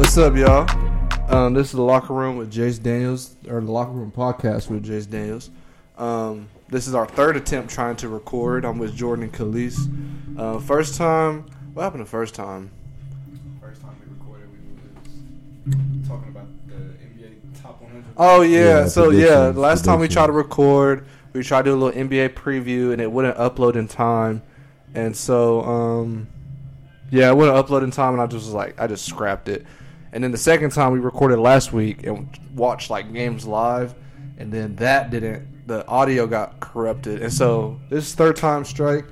What's up, y'all? Um, this is the locker room with Jace Daniels, or the locker room podcast with Jace Daniels. Um, this is our third attempt trying to record. I'm with Jordan and Cahlese. Uh, first time, what happened the first time? First time we recorded, we was talking about the NBA top 100. Oh yeah, Yeah, so yeah, predictions, the last time we tried to record, we tried to do a little NBA preview and it wouldn't upload in time, and so um, yeah, it wouldn't upload in time, and I just was like, I just scrapped it. And then the second time we recorded last week and watched like games live, and then that didn't. The audio got corrupted, and so this third time strike.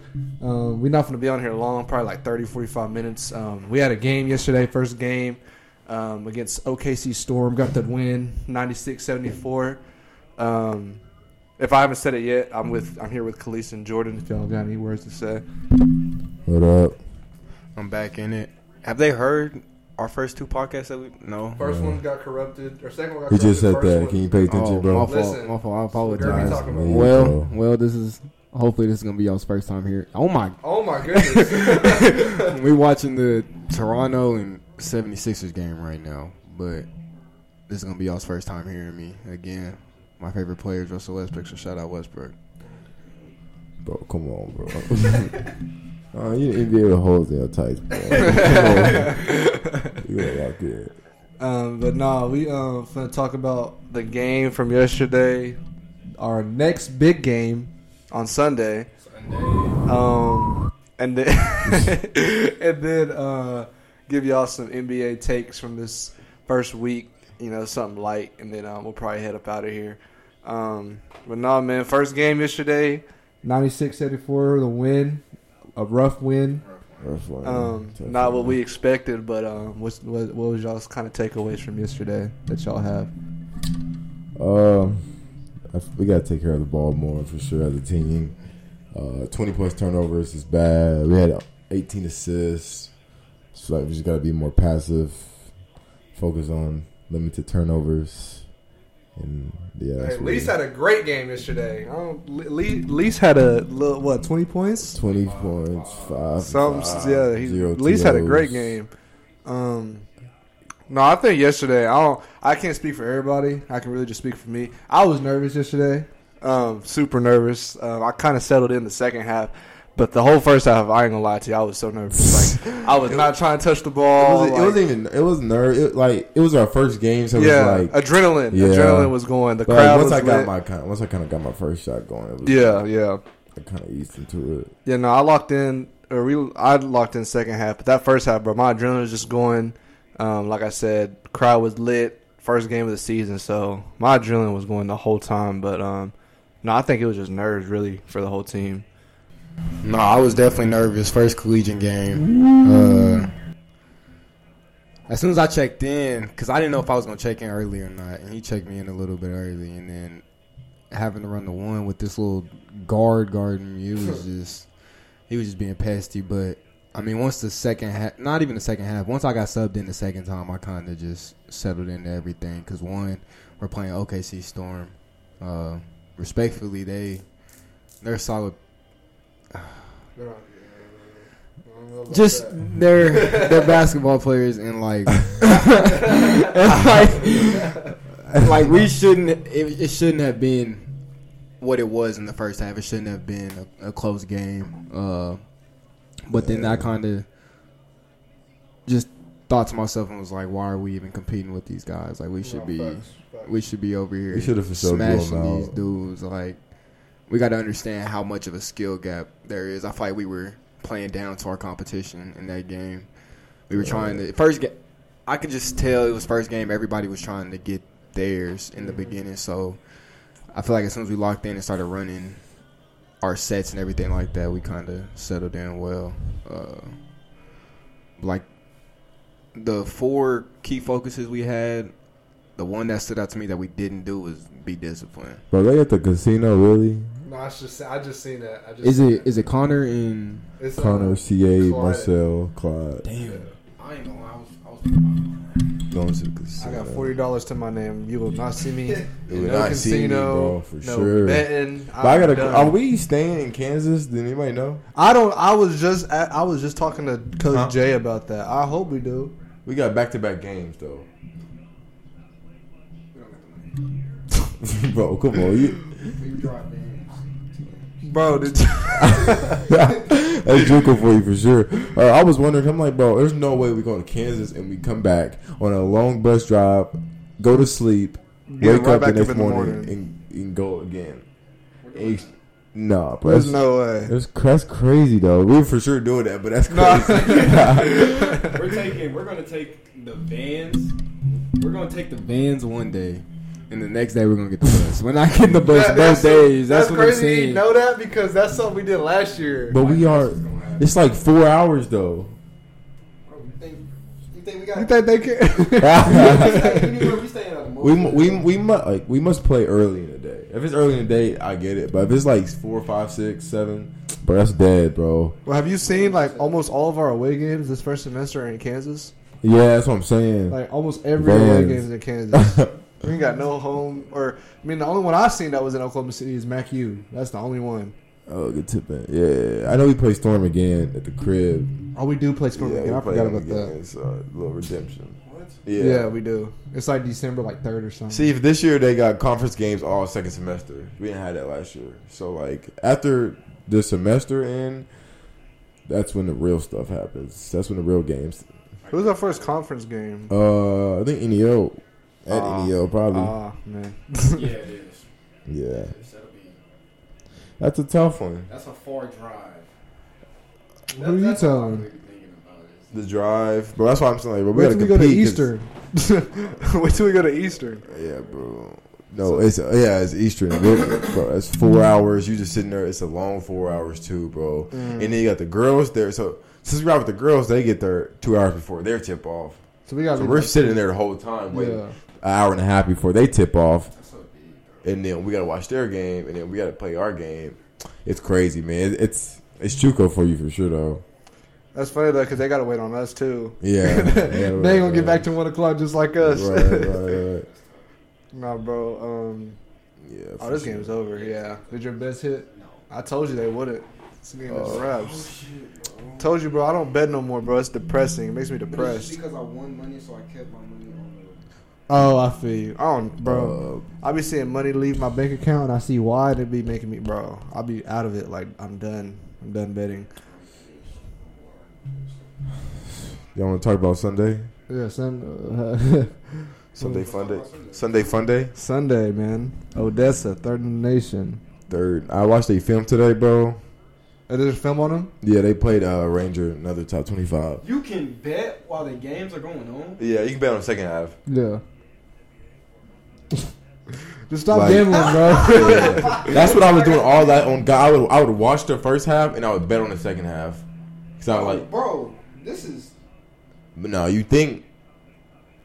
Um, we're not going to be on here long, probably like 30, 45 minutes. Um, we had a game yesterday, first game um, against OKC Storm. Got the win, 96-74. Um, if I haven't said it yet, I'm with I'm here with Cahlese and Jordan. If y'all got any words to say, What up? I'm back in it. Have they heard our first two podcasts that we no? first Yeah. one got corrupted, or second one got He just said corrupted. that. First Can you pay attention, Oh, bro? my fault. Listen. My fault. I apologize. we talking about- There you Well, go. well, this is hopefully this is gonna be y'all's first time here. Oh my! Oh my goodness! we watching the Toronto and 76ers game right now, but this is gonna be y'all's first time hearing me again. My favorite player is Russell Westbrook, so shout out Westbrook. Bro, come on, bro. uh, you the NBA with holes in your tights, bro. Come. You gotta lock in. um, but nah, we um finna talk about the game from yesterday. Our next big game on Sunday. Um, and then and then uh, give y'all some NBA takes from this first week. You know, something light, and then um, we'll probably head up out of here. Um, but nah, man, first game yesterday, 96-74, the win, a rough win. Rough one. Um, Tough not what we expected, but um, what's, what, what was y'all's kind of takeaways from yesterday that y'all have? Um, we gotta take care of the ball more for sure as a team. Uh, twenty plus turnovers is bad. We had eighteen assists. So like we just gotta be more passive. Focus on limited turnovers. And yeah, what had a great game yesterday. Lee's had a little, what twenty points? twenty points, five. Some five, yeah, he had a great game. Um, no, I think yesterday. I don't. I can't speak for everybody. I can really just speak for me. I was nervous yesterday. Um, super nervous. Um, I kind of settled in the second half, but the whole first half, I ain't gonna lie to you, I was so nervous. Like I was not trying to touch the It ball. it like- wasn't even. It was nerve. It, like it was our first game, so it yeah, was like. adrenaline. Yeah. Adrenaline was going. The but crowd like, once was I got lit. my kind, once I kind of got my first shot going, it was yeah, yeah. I kind of eased into it. Yeah, no, I locked in. Or we, I locked in second half, but that first half, bro, my adrenaline was just going. Um, like I said, crowd was lit. First game of the season, so my adrenaline was going the whole time. But um, no, I think it was just nerves really for the whole team. No, I was definitely nervous. First collegiate game. Uh, as soon as I checked in, because I didn't know if I was going to check in early or not, and he checked me in a little bit early, and then having to run the one with this little guard guarding me, it was just he was just being pesty. But I mean, once the second half, not even the second half, once I got subbed in the second time, I kind of just settled into everything. Because one, we're playing OKC Storm. Uh, respectfully, they they're solid just they're they're basketball players and like like like we shouldn't it, it shouldn't have been what it was in the first half. It shouldn't have been a, a close game. Uh, but then I kind of just thought to myself and was like, why are we even competing with these guys? Like we should be we should be over here We should have for smashing these dudes. Like we got to understand how much of a skill gap there is. I feel like we were playing down to our competition in that game. We were trying to first get. I could just tell it was first game. Everybody was trying to get theirs in the beginning. So I feel like as soon as we locked in and started running our sets and everything like that, we kind of settled in well. Uh, like the four key focuses we had, the one that stood out to me that we didn't do was be disciplined. Bro, they at the casino really. No, I just I just seen that. I just Is it is it Connor and It's, Connor, uh, CA, Clyde. Marcel, Clyde. damn? I ain't gonna. I was, I was Going to the casino. I got forty dollars to my name. You will not see me. in You will no not see me, casino, bro, for no sure. betting. But I gotta. I'm Are we staying in Kansas? Did anybody know? I don't. I was just. I was just talking to Coach Huh? Jay about that. I hope we do. We got back to back games though. We don't got the money. Bro, come on. You, We drive bands. Bro, did you, that's Juco for you for sure. Uh, I was wondering, I'm like, bro, there's no way we go to Kansas and we come back on a long bus drive, go to sleep, Yeah, wake right up the next up in the morning, morning. And, and go again. We're Nah, bro. there's no way. that's, that's crazy though. We for sure doing that, but that's Nah. crazy. We're taking. We're gonna take the vans. We're gonna take the vans one day, and the next day we're gonna get the bus. We're not getting the bus That- both days. That's, what I'm crazy. saying. You know that because that's something we did last year. but we are. It's like four hours though. Bro, you think? You think we you think they can? We staying at the We we we must like we must play early in the day. If it's early in the day, I get it. But if it's like four, five, six, seven, bro, that's dead, bro. well, have you seen like almost all of our away games this first semester are in Kansas? Yeah, that's what I'm saying. Like almost every away Vans. game is in Kansas. we ain't got no home, or I mean, the only one I've seen that was in Oklahoma City is Mac U. That's the only one. oh, good tip in. Yeah, I know we play Storm again at the crib. Oh, we do play Storm yeah, again. I forgot about again. that. It's uh, a little redemption. What? Yeah. Yeah. we do. It's like December like third or something. See, if this year they got conference games all second semester, we didn't have that last year. So like after the semester end, that's when the real stuff happens. That's when the real games. Who was our first conference game? Uh, I think NEO at Ah. NEO probably. Ah man. Yeah, it is. yeah, Yes, be. that's a tough one. That's a far drive. Who are you That's telling? about The drive, but that's why I'm saying, like, bro, we Wait gotta till we go to compete 'cause- Eastern. Wait till we go to Eastern. Yeah, bro. No, it's yeah, it's Eastern, bro. It's four hours. You just sitting there. It's a long four hours too, bro. And then you got the girls there. So since we're out with the girls, they get there two hours before their tip off. So we got. So we're sitting there the whole time, waiting Yeah. An hour and a half before they tip off, That's so big, bro. and then we gotta watch their game, and then we gotta play our game. It's crazy, man. It- It's it's JUCO for you for sure, though. That's funny though, because they gotta wait on us too. Yeah, they ain't gonna get back to one o'clock just like us. Right, right, right. nah, bro. Um, Yeah. oh, this sure. game's over. Yeah. Did your best hit? No. I told you they wouldn't. This game is Oh. wraps. shit. Told you, bro. I don't bet no more, bro. It's depressing. It makes me But it's depressed. just because I won money, so I kept my money on the. Oh, I feel you. I don't, bro. Uh, I be seeing money leave my bank account, and I see why it be making me, bro. I'll be out of it. Like I'm done. I'm done betting. y'all want to talk about Sunday? Yeah, son. Sunday fun day. Sunday fun day. Sunday, man. Odessa, third in the nation. Third. I watched a film today, bro. Uh, There's a film on them? Yeah, they played uh, Ranger, another top twenty-five. You can bet while the games are going on. Yeah, you can bet on the second half. Yeah. Just stop Like- gambling, bro. That's what I was doing all that on. God, I would I would watch the first half and I would bet on the second half. Cause I was like, bro, this is but no, you think,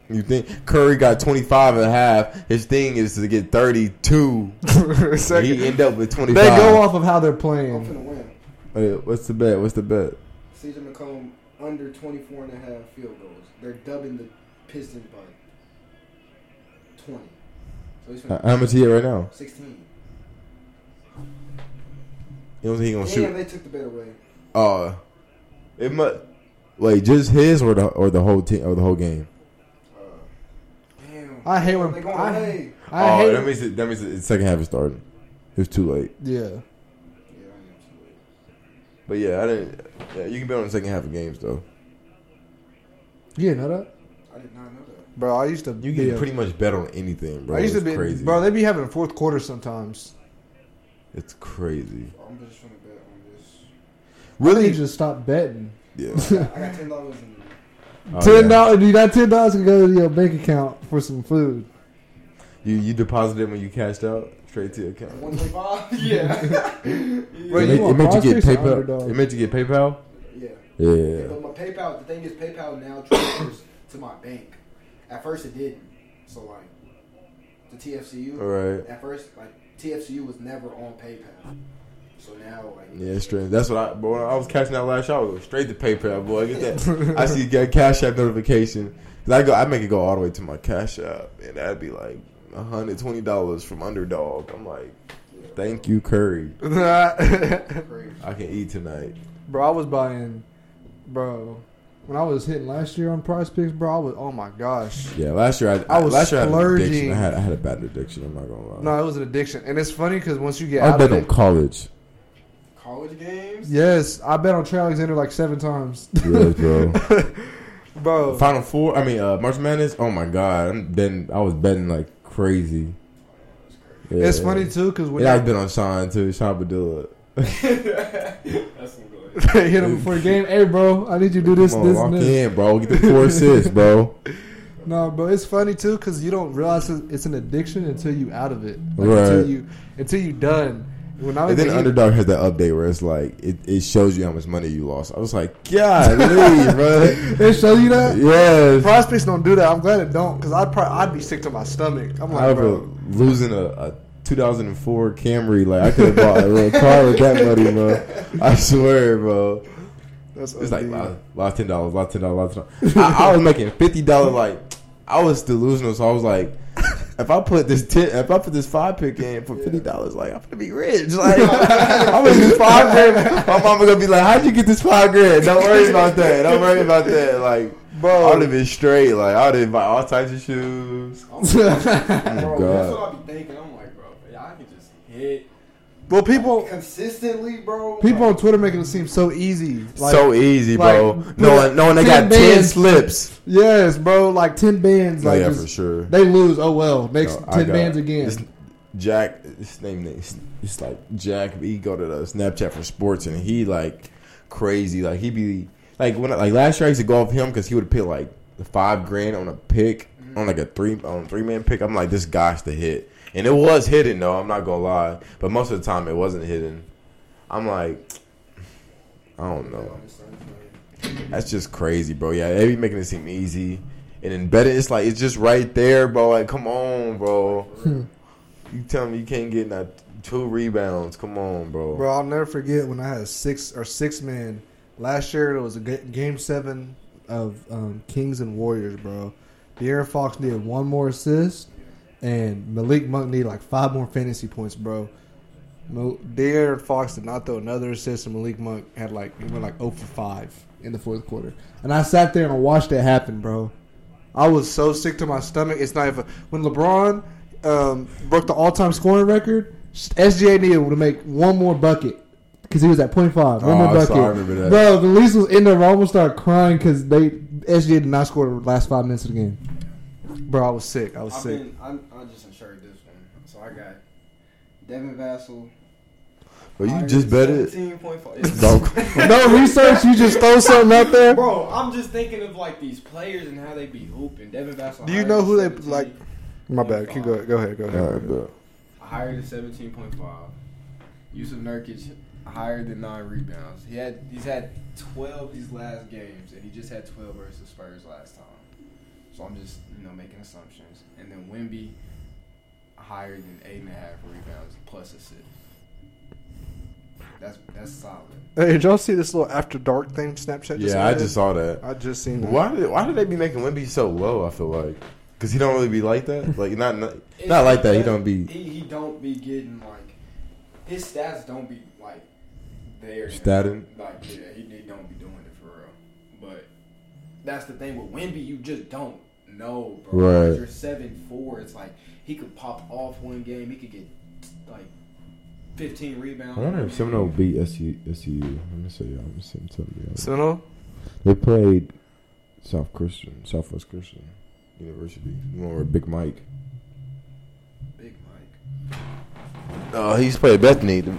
you think Curry got 25 and a half. His thing is to get 32. Second. He end up with 25. They go off of how they're playing. I'm playing. finna win. Hey, what's the bet? What's the bet? CJ McCollum under 24 and a half field goals. They're dubbing the Pistons by 20. So he's How finna much he at right now? 16. You don't think he gonna Damn, shoot? they took the bet away. Uh, it must. like just his or the or the whole team or the whole game? Damn. I hate when- they going I- away. I oh, hate. that means it, that means the second half is starting. It's too late. yeah. Yeah, I am too late. But yeah, I didn't. Yeah, you can bet on the second half of games though. Yeah, didn't know that, I did not know that. Bro. I used to. You be can pretty much bet on anything, bro. I used to be, crazy, bro. They be having fourth quarter sometimes. It's crazy. I'm just trying to bet on this. Really, Really? just stop betting. Yeah. I got, ten dollars in. Oh, Ten yeah. dollars. You got ten dollars to go to your bank account for some food. You you deposited when you cashed out straight to your account. One point five. Yeah. Wait, it, you made, want it made you get PayPal. It made you get PayPal. yeah. Yeah. But my PayPal, the thing is, PayPal now transfers to my bank. At first, it didn't. So like, the TFCU. Right. At first, like TFCU was never on PayPal. So now, like, Yeah, strange. That's what I. But when I was cashing out last year, I was going straight to PayPal. Boy, I get that. I see get Cash App notification. 'Cause I go, I make it go all the way to my Cash App, and that'd be like hundred twenty dollars from Underdog. I'm like, thank you, Curry. I can eat tonight. Bro, I was buying, bro. When I was hitting last year on Prize Picks, bro, I was oh my gosh. Yeah, last year I, I was last year I had an addiction. splurging. I had I had a bad addiction. I'm not gonna lie. No, it was an addiction, and it's funny because once you get I out bet of on it, college. College games. yes, I bet on Trey Alexander like seven times, Yes, bro. bro. Final four. I mean, uh, March Madness. Oh my god. I'm betting. I was betting like crazy. Yeah. It's funny too because Yeah, you I've been on Sean too. Sean Padilla. That's some hit him before the game, hey bro, I need you to do this, on, this, and this. in, bro. Get the four assists, bro. No, bro, it's funny too because you don't realize it's an addiction until you out of it, like, Right. until you until you done. When I was And then Underdog had that update where it's like it, it shows you how much money you lost. I was like, God, leave, bro. they show you that. Yes. Prize Picks don't do that. I'm glad it don't because I'd probably I'd be sick to my stomach. I'm like, bro, losing a, a 2004 Camry. Like I could have bought a little car with that money, bro. I swear, bro. that's It's like OD. lost, lost ten dollars, lost ten dollars, lost ten dollars. I, I was making fifty dollars. Like I was delusional, so I was like, if I put this ten, if I put this five pick in for fifty dollars, like I'm gonna be rich. Like I'm gonna do five grand. My mama gonna be like, how'd you get this five grand? Don't worry about that. Don't worry about that. Like. Bro. I would have been straight. Like I would have buy all types of shoes. Oh oh bro, Oh, that's God. what I be thinking. I'm like, bro, yeah, I can just hit well, people consistently, bro. people on Twitter making it seem so easy. Like, so easy, bro. like, no knowing they 10 got ten slips. yes, bro, like ten bands. Oh, Like yeah, just- for sure. they lose. Oh well, next No, ten bands again. This Jack, his name is it's like Jack. He go to the Snapchat for sports, and he like crazy. Like he be like when like last year I used to go off him because he would pick like five grand on a pick mm-hmm. on like a three on a three man pick. I'm like this guy's the hit, and it was hidden though. I'm not gonna lie, but most of the time it wasn't hidden. I'm like, I don't know. That's just crazy, bro. Yeah, they be making it seem easy. And then betting, it's like it's just right there, bro. Like, come on, bro. you tell me you can't get not two rebounds. Come on, bro. Bro, I'll never forget when I had six or six men last year. It was a game seven of um, Kings and Warriors, bro. De'Aaron Fox needed one more assist, and Malik Monk needed like five more fantasy points, bro. Mal- Fox did not throw another assist, and Malik Monk had like he went like 0 for five in the fourth quarter. And I sat there and I watched it happen, bro. I was so sick to my stomach. It's not even when LeBron um, broke the all-time scoring record. SGA needed to make one more bucket because he was at point five. One Oh, more bucket, saw- I remember that. bro. The least was in there. I almost started crying because they SGA did not score the last five minutes of the game. Bro, I was sick. I was I've sick. been, I'm, I just insured this one, so I got Devin Vassell. But you just bet it. Seventeen point five. Don't- no research. You just throw something out there. Bro, I'm just thinking of like these players and how they be hooping. Devin Vassell. Do you know who they like? My bad. Keep going. Go ahead. Go ahead. All right, bet. hired at seventeen point five. Jusuf Nurkic higher than nine rebounds. He had he's had twelve these last games, and he just had twelve versus Spurs last time. So I'm just you know making assumptions. And then Wemby higher than eight and a half rebounds plus assists. That's that's solid. Hey, did y'all see this little after dark thing Snapchat? Just Yeah, I added? just saw that. I just seen that. Why did why did they be making Wemby so low? I feel like because he don't really be like that. Like not not, not like that. He don't be He, he don't be getting like his stats don't be like there. Statting? Like yeah, he, he don't be doing it for real. But that's the thing with Wemby, you just don't know, bro. Right. You're seven four. It's like he could pop off one game. He could get like fifteen rebounds. I wonder if Seminole beat SU, SU. Let me see. y'all. Let me see. Tell me. y'all. Seminole? They played South Christian, Southwest Christian University. You know where Big Mike? Big Mike. Uh, oh, he used to Bethany. The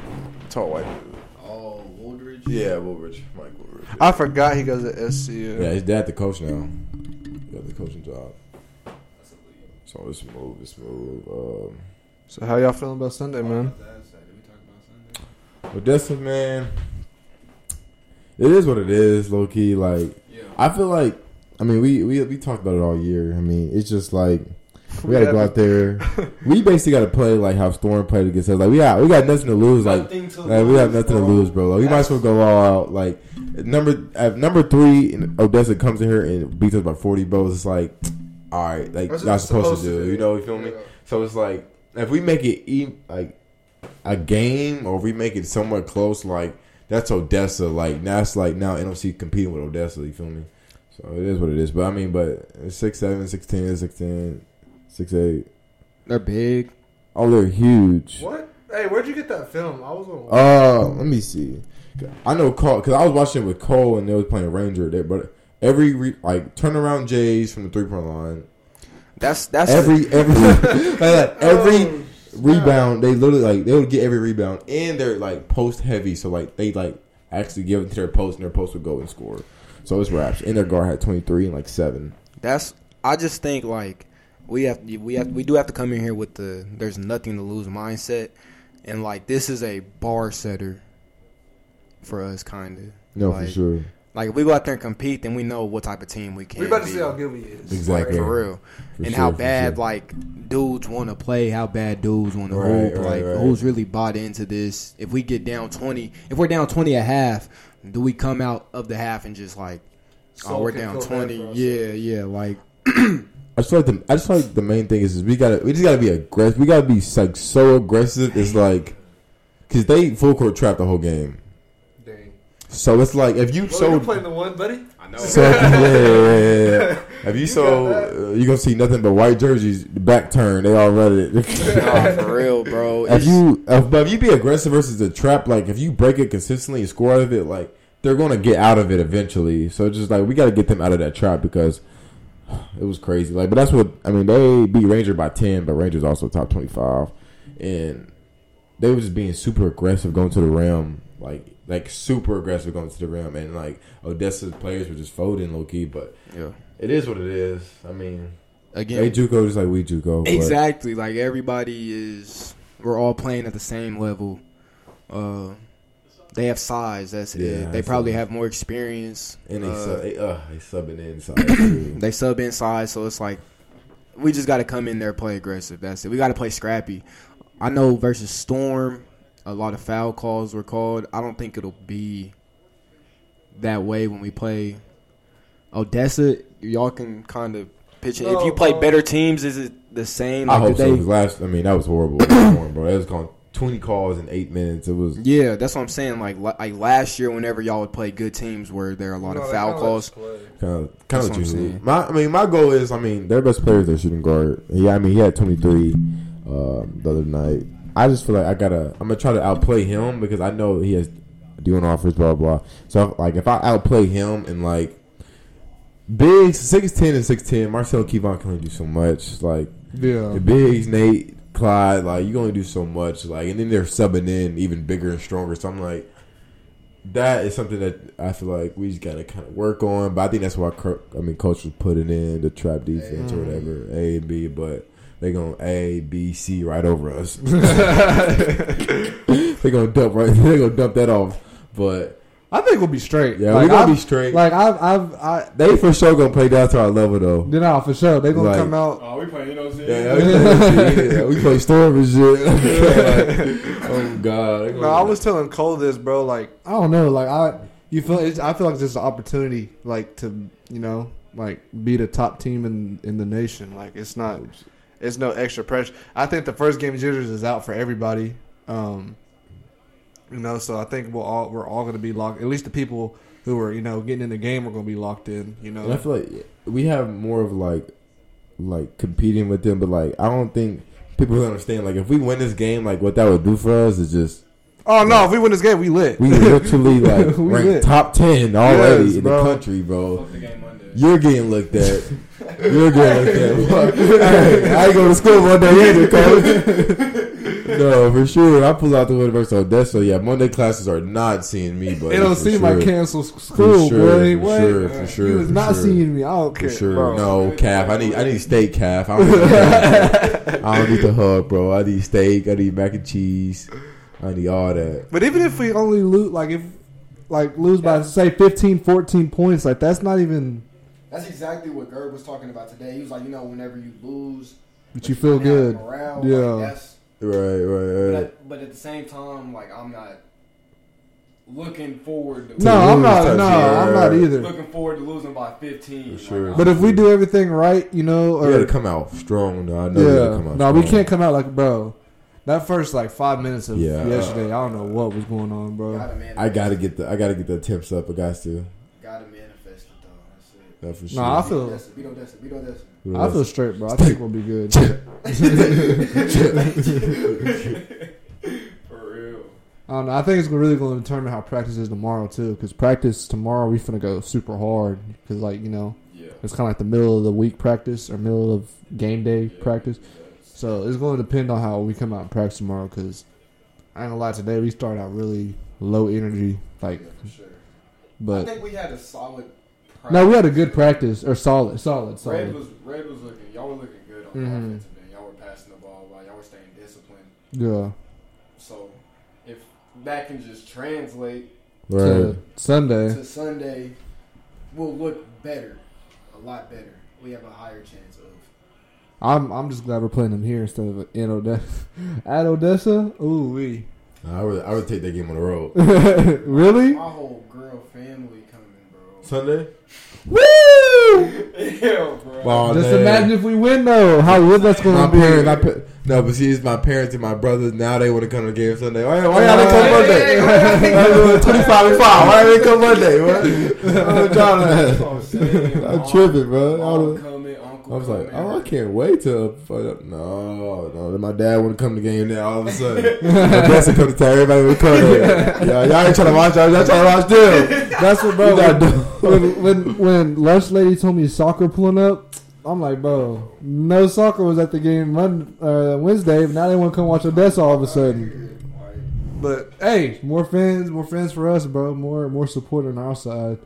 tall white dude. Oh, Woodridge. Yeah, Woolridge. Mike Woolridge. I forgot he goes to SCU. Yeah, his dad the coach now. He got the coaching job. That's a lead. So it's smooth. It's smooth. Um, So how y'all feeling about Sunday, man? Did we talk about Sunday? Odessa, man. It is what it is, low key. Like Yeah. I feel like, I mean, we we we talked about it all year. I mean, it's just like we gotta go out there. We basically gotta play like how Storm played against us. Like we got we got nothing to lose. Like to Like, we have lose, nothing to lose, bro. Like, we might as well go all out. Like number at number three, Odessa comes in here and beats us by forty, bro. It's like, all right, like That's what supposed, supposed to to do. do. You know, you feel me? Yeah. So it's like if we make it e- like a game, or we make it somewhat close, like that's Odessa. Like now it's like now NOC competing with Odessa. You feel me? So it is what it is. But I mean, but it's six seven, six ten, six ten, six eight. They're big. Oh, they're huge. What? Hey, where'd you get that film? I was on. Uh, let me see. I know Cole because I was watching it with Cole and they was playing Ranger. There, but every re, like turnaround Jays from the three point line. That's that's Every every like, every Oh, rebound they literally like they would get every rebound and they're like post heavy. So like they like actually give it to their post and their post would go and score. So it's raps. And their guard had twenty three and like seven. That's. I just think like we have we have we do have to come in here with the there's nothing to lose mindset, and like this is a bar setter for us, kind of. No, like, for sure. Like if we go out there and compete, then we know what type of team we can. We about to be. see how good we is. Exactly. for real, For and sure, how bad sure. like dudes want to play, how bad dudes want to Right, hoop, right, like right. who's really bought into this. If we get down twenty, if we're down twenty at half, do we come out of the half and just like, oh, we're down twenty? Yeah, yeah, like I just feel like the I just feel like the main thing is, is we gotta we just gotta be aggressive. We gotta be like so aggressive. It's like because they full court trap the whole game. Dang. So it's like if you Well, so you playing the one, buddy? I know. so yeah, yeah, yeah, yeah. if you, You so uh, you gonna see nothing but white jerseys, back turn. They all run it. nah, for real, bro. if It's- you if, but if you be aggressive versus the trap, like if you break it consistently and score out of it, like they're gonna get out of it eventually. So it's just like we gotta get them out of that trap because. It was crazy, like, but that's what I mean. They beat Ranger by ten, but Rangers also top twenty five, and they were just being super aggressive going to the rim, like like super aggressive going to the rim, and like Odessa's players were just folding low key. But yeah. it is what it is. I mean, Again, they JUCO just like we JUCO. but- Exactly. Like everybody is, we're all playing at the same level. Uh, they have size. That's Yeah, it. They probably have more experience. and they Uh, sub, they, uh, they subbing inside. too. they sub inside, so it's like we just got to come in there play aggressive. That's it. We got to play scrappy. I know versus Storm, a lot of foul calls were called. I don't think it'll be that way when we play Odessa. Y'all can kind of pitch it. if you play better teams, is it the same? I hope so. they- last, I mean, that was horrible, bro. It was going twenty calls in eight minutes. It was Yeah, that's what I'm saying. Like like last year, whenever y'all would play good teams, where there are a lot No, of foul kinda calls? let us play. kind of kind That's of what I'm. My, I mean, my goal is, I mean, their best players are shooting guard. Yeah, I mean, he had twenty three um, the other night. I just feel like I gotta. I'm gonna try to outplay him because I know he has doing offers, blah blah. So like, if I outplay him and like bigs six ten and six ten, Marcel Kevon can only do so much. Like Yeah. the bigs, Nate, Clyde, like you only do so much. Like, and then they're subbing in even bigger and stronger. So I'm like, that is something that I feel like we just gotta kind of work on. But I think that's why Kirk, I mean, coach was putting in the trap defense or mm. whatever, A and B. But they going to A, B, C right over us. they gonna dump right. They gonna dump that off. But I think we'll be straight. yeah, like, we gonna I've- be straight. Like I've, I've, I, they for sure gonna play down to our level though. you know, for sure they're gonna Like- come out. Oh, we playing, you know what I'm saying? Yeah, we play, yeah, we play Storm and shit. oh god. No, I was telling Cole this, bro. Like I don't know. Like I, you feel? It's, I feel like it's just an opportunity, like to you know, like be the top team in in the nation. Like it's not, it's no extra pressure. I think the first game of jitters is out for everybody. Um, you know, so I think we'll all we're all gonna be locked. At least the people who are you know getting in the game are gonna be locked in. You know, And I feel like we have more of like like competing with them, but like I don't think people understand. Like if we win this game, like what that would do for us is just oh no, if we win this game, we lit. we literally like We ranked lit. top ten already Yes, in bro. the country, bro. The. You're getting looked at. You're getting looked at. hey, I ain't go to school one day either, coach. No, for sure. I pull out the win versus Odessa. Yeah, Monday classes are not seeing me, but It don't seem sure. like cancel s- school, sure, boy. for What? sure, for sure, You was for not sure. seeing me. I don't care. For sure. bro. No, calf. I need I need steak, calf. I don't, need the I don't need the hug, bro. I need steak. I need mac and cheese. I need all that. But even if we only lose, like if like lose by say 15, 14 points, like that's not even. That's exactly what Gerb was talking about today. He was like, you know, whenever you lose, But you feel good. Morale, Yeah. Like, that's, Right, right, but, right. but at the same time, like I'm not looking forward to No, I'm not. No, shit. I'm not either. looking forward to losing by 15. For sure. Like, But if we do everything right, you know, We or gotta come out strong. though. I know we yeah, gotta come out no, we strong. can't come out like bro. That first like five minutes of Yeah. yesterday, I don't know what was going on, bro. gotta manifest, I gotta get the I gotta get the attempts up. I got to. gotta manifest it though. That's it. That's for sure. Nah, I Beat feel Odessa, beat Odessa, beat Odessa. I feel straight, bro. I think we'll be good. For real. I don't know. I think it's really going to determine how practice is tomorrow too. Because practice tomorrow, we finna go super hard. Because like you know, Yeah. it's kind of like the middle of the week practice or middle of game day practice. So it's going to depend on how we come out and practice tomorrow. Because I ain't gonna lie, today we started out really low energy. Like, yeah, for sure. But I think we had a solid. No, we had a good practice or solid, solid, solid. Red solid. was red was looking. Y'all were looking good on Mhm. the offensive end. Y'all were passing the ball while y'all were staying disciplined. Yeah. So if that can just translate Right. To Sunday. to Sunday, we'll look better, a lot better. We have a higher chance of. I'm I'm just glad we're playing them here instead of in Odessa. At Odessa, ooh wee. I would I would take that game on the road. really? My whole girl family coming, bro. Sunday. Woo! yeah, bro. Oh, Just man. imagine if we win though. How good that's gonna be. parents, my pa- no, but see, it's my parents and my brothers. Now they want to come to the game Sunday. Why, why y'all didn't come Monday? hey, Twenty five and five. Why didn't they come Monday? What? I'm trying to- I'm saying. I'm Mom- tripping, bro. Uncle I was like, oh, I can't wait till no, no. Then my dad want to come to the game now. All of a sudden, my best to come to town. Everybody would come. There. Y'all, y'all ain't trying to watch. Y'all, y'all trying to watch them. That's what, bro. You gotta When, do- when, when when lunch lady told me soccer pulling up, I'm like, bro, no soccer was at the game Monday, uh, Wednesday. But now they want to come watch Odessa all of a sudden. But hey, more fans, more fans for us, bro. More more support on our side.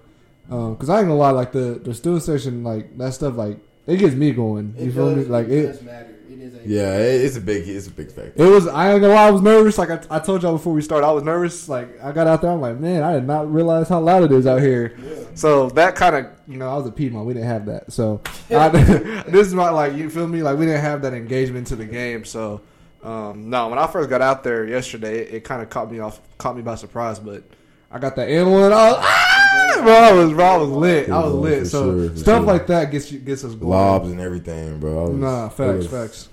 Um, Cause I ain't gonna lie, like the the student section, like that stuff, like it gets me going. You It feel me? Like it, it, does matter. It is a Yeah, it's a big, it's a big factor. It was. I ain't gonna lie. I was nervous. Like I, I told y'all before we started, I was nervous. Like I got out there, I'm like, man, I did not realize how loud it is out here. Yeah. So that kind of, you know, I was a Piedmont. We didn't have that. So I, this is my like, you feel me? Like we didn't have that engagement to the game. So um, no, when I first got out there yesterday, it, it kind of caught me off, caught me by surprise. But I got that in one. I was, ah! bro, I was, bro, I was lit. I was lit. So sure, stuff sure. like that gets you, gets us going. Lobs and everything, bro. Was- Nah, facts, was- facts.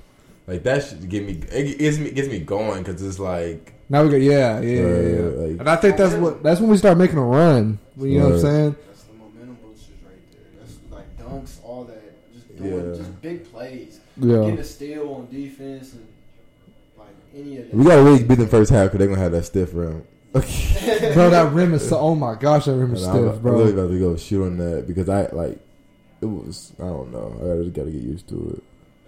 Like that should get me. It gets me, gets me going because it's like Now we got yeah, yeah, yeah, Right, yeah. like- and I think that's what that's when we start making a run. You know what I'm saying? That's the momentum boosters right there. That's like dunks, all that. Just doing Yeah. just big plays. Yeah. Getting a steal on defense and like any of that. we gotta really beat them first half because they're gonna have that stiff round. bro, that rim is so. Oh my gosh, that rim is And I'm, stiff, I'm really about to go shoot on that because I like it was. I don't know. I just gotta get used to it.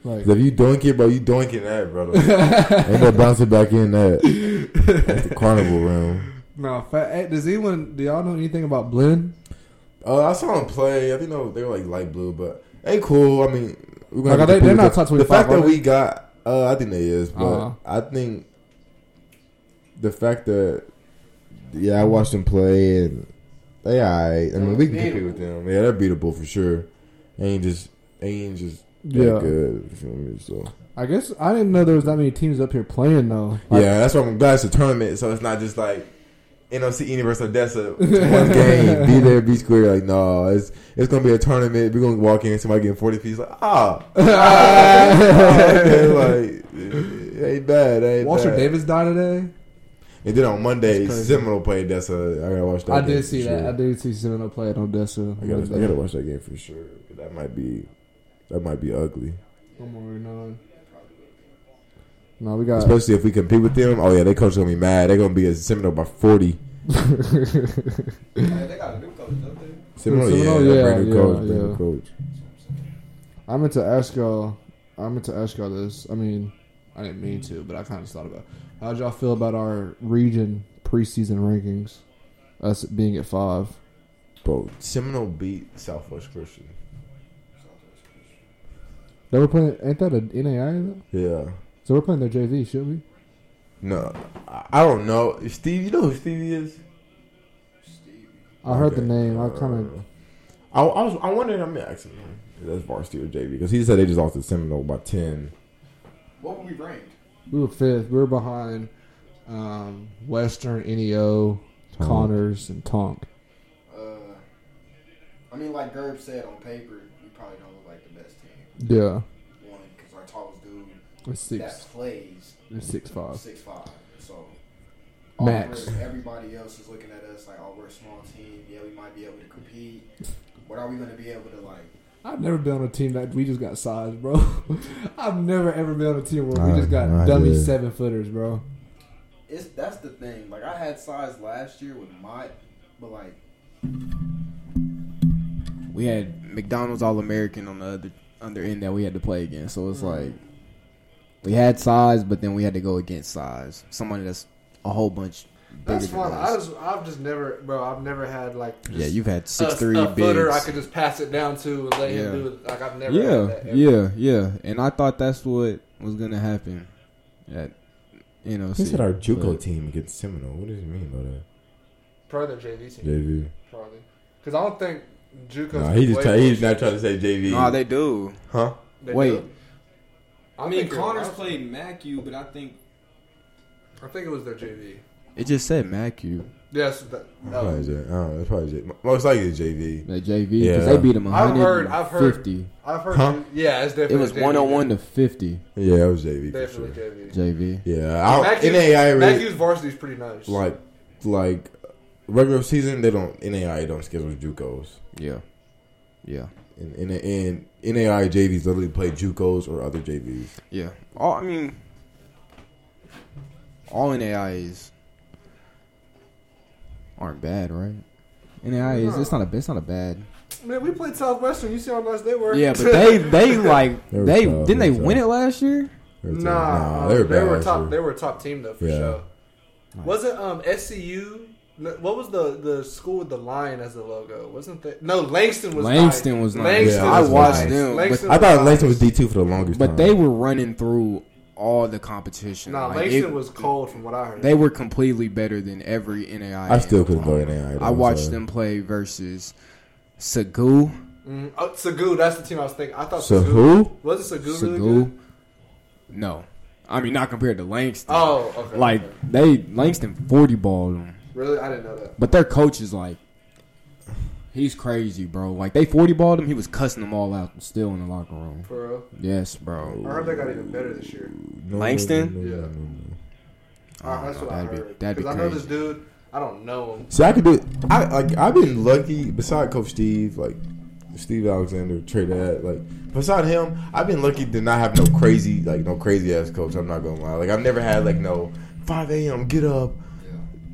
Like, if you doink it, bro, you doinking that, brother. Ain't no bouncing back in that. That's the carnival room. no, fa- hey, does anyone? Do y'all know anything about Blinn? Oh, I saw them play. I think no, they were like light blue, but they cool. I mean, we're gonna Like, they, they're not top The fact that we got, uh, I think they is, but Uh-huh. I think the fact that yeah, I watched them play and they alright. I mean, we can compete with them. Yeah, they're beatable for sure. They ain't just, they ain't just that Yeah. good. You feel me? So I guess I didn't know there was that many teams up here playing though. Like, yeah, that's why I'm glad it's a tournament. So it's not just like NOC Universal Odessa one game, be there, be square. Like no, it's it's gonna be a tournament. We're gonna walk in, somebody getting forty feet. Like ah, okay, like it ain't bad. It ain't Walter bad. Davis died today. And then on Monday, That's. Seminole played Odessa. I gotta watch that. I game did for see sure. that. I did see Seminole play at Odessa. I gotta, I gotta watch that game for sure. That might be, that might be ugly. I'm already knowing. No, we got. Especially if we compete with them. Oh yeah, they coach gonna be mad. They're gonna be a Seminole by forty. Hey, they got a new coach, don't they? Seminole, Seminole, yeah, yeah, brand new yeah, coach, brand new yeah. coach. I meant to ask y'all. I meant to ask y'all this. I mean, I didn't mean to, but I kind of thought about. It. How'd y'all feel about our region preseason rankings? Us being at five. Bro, Seminole beat Southwest Christian. They were playing. Ain't that an NAI? Though? Yeah. So we're playing their JV, should we? No, I don't know. Steve, you know who Stevie is? Stevie. I heard the name. I kind of. Uh, I, I was. I wondered. I'm asking him. That's varsity or JV because he said they just lost to Seminole by ten. What were we ranked? We were fifth. We were behind um, Western, NEO, Tonk. Connors, and Tonk. Uh, I mean, like Gerb said on paper, we probably don't look like the best team. Yeah, One, because our tallest dude it's that six. plays It's six five. six five. So Max. Everybody else is looking at us like, oh, we're a small team. Yeah, we might be able to compete. What are we gonna be able to like? I've never been on a team that we just got size, bro. I've never ever been on a team where we I- just got I dummy did. seven footers, bro. It's that's the thing. Like I had size last year with Mott, but like we had McDonald's All American on the other other end that we had to play against. So it's like we had size, but then we had to go against size. Somebody that's a whole bunch. Bigger That's than fine. I just, I've just never, bro. I've never had like just yeah, you've had six a, three a bigs. footer I could just pass it down to and let Yeah. him do it. Like I've never. yeah, had that yeah, yeah. And I thought that's what was gonna happen. At you know, He said our JUCO but- team against Seminole. What does he mean by that? Probably their JV team. JV. Probably because I don't think JUCO's. Nah, he just way try, he's not trying to say JV. Nah, they do. huh? they Wait. do. I mean, Connors played Macu, but I think I think it was their JV. It just said Macu. Yes. That, Probably no. J- I don't know. It's probably J- most likely it's JV. The JV Yeah. because they beat them I've heard- I've heard- 150. I've heard. Huh? Yeah, it's definitely. It was JV. 101 to 50 Yeah, it was JV for Definitely sure. JV. JV. Yeah, I don't, Matthews- NAI really Matthews varsity is pretty nice. like like regular season. They don't NAI don't schedule JUCOs. Yeah, yeah, And, and, and NAI JVs literally play JUCOs or other JVs. yeah. All I mean, all NAIs aren't bad, right? NAIs it's not a it's not a bad. Man, we played Southwestern. You see how nice they were. Yeah, but they they like They were they tough, didn't they they were win tough. it last year? They were Nah, tough. they were bad. They were last top. year. They were a top team though for Yeah. sure. Was it um SCU? No, What was the the school with the lion as the logo? Wasn't that no Langston was Langston nice. was nice. Langston Yeah, I was watched nice. them, but- I thought was Langston was. D two for the longest But time. they were running through all the competition. Nah, Like, Langston it- was cold from what I heard. They were completely better than every NAI. I still couldn't go NAI. I watched so. them play versus Sagu. mm, oh, Sagu, that's the team I was thinking. I thought So Sagu who? was it Sagu really Sagu. good? No, I mean not compared to Langston. Oh, okay. like okay. they Langston forty balled them, really, I didn't know that. but their coach is like, he's crazy, bro. Like they forty balled him, he was cussing them all out still in the locker room. For real, Yes, bro. I heard they got even better this year. Langston? Yeah. no, no. Uh, that's what I that'd be- that'd be Because I know this dude. I don't know him. See, I could do it. I like. I've been lucky. Beside Coach Steve, like Steve Alexander, Trey that, like beside him, I've been lucky to not have no crazy, like no crazy ass coach. I'm not gonna lie. Like I've never had like no 5 a.m. get up,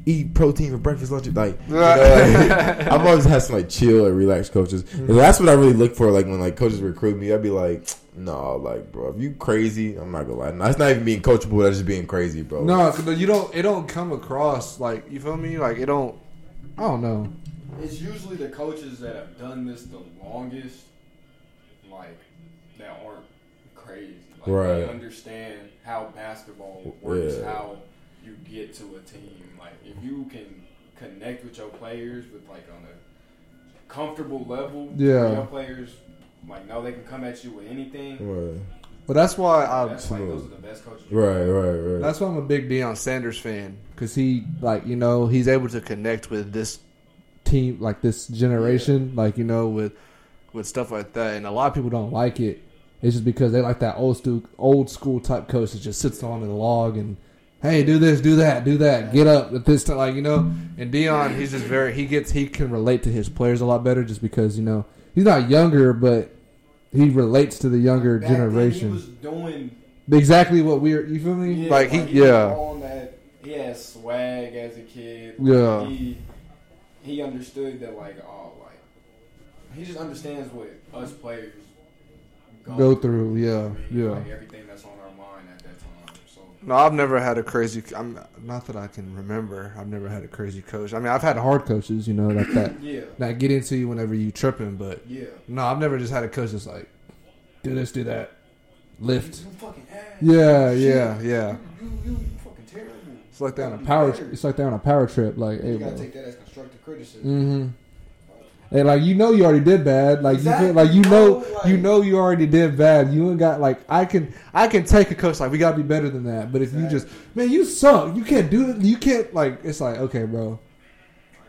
eat protein for breakfast, lunch. Like, you know, like, I've always had some like chill and relaxed coaches. Mm-hmm. And that's what I really look for. Like when like coaches recruit me, I'd be like. No, like, bro, if you crazy, I'm not gonna lie. That's not even being coachable. That's just being crazy, bro. No, 'cause you don't. It don't come across like you feel me. Like it don't. I don't know. It's usually the coaches that have done this the longest, like that aren't crazy. Like Right. they understand how basketball works, Yeah. how you get to a team. Like if you can connect with your players with like on a comfortable level, Yeah. your players like know they can come at you with anything. Right, But that's why I. That's like those are the best coaches. right, right. right. That's why I'm a big Deion Sanders fan because he like you know he's able to connect with this team like this generation like you know with with stuff like that and a lot of people don't like it. It's just because they like that old school old school type coach that just sits on the log and hey do this do that do that get up at this time like you know and Deion he's just very he gets he can relate to his players a lot better just because you know he's not younger but he relates to the younger Back generation he was doing exactly what we're you feel me Yeah, like he was yeah on that. He had swag as a kid. Yeah. He he understood that like oh like he just understands what us players Go through, yeah, yeah. Like everything that's on No, I've never had a crazy. I'm not that I can remember. I've never had a crazy coach. I mean, I've had hard coaches, you know, like that yeah, that get into you whenever you tripping. But yeah. no, I've never just had a coach that's like, do this, do that, lift. You fucking ass. Yeah, yeah, yeah. You, you, you fucking terrible. It's like they're on a power. It's like they're on a power trip. Like, hey, gotta bro. take that as constructive criticism. Mm-hmm. And like you know you already did bad. Like you feel, like you bro, know like- you know you already did bad. You ain't got like I can I can take a coach like we gotta be better than that. But if you just man you suck, you can't do it. You can't like it's like okay, bro.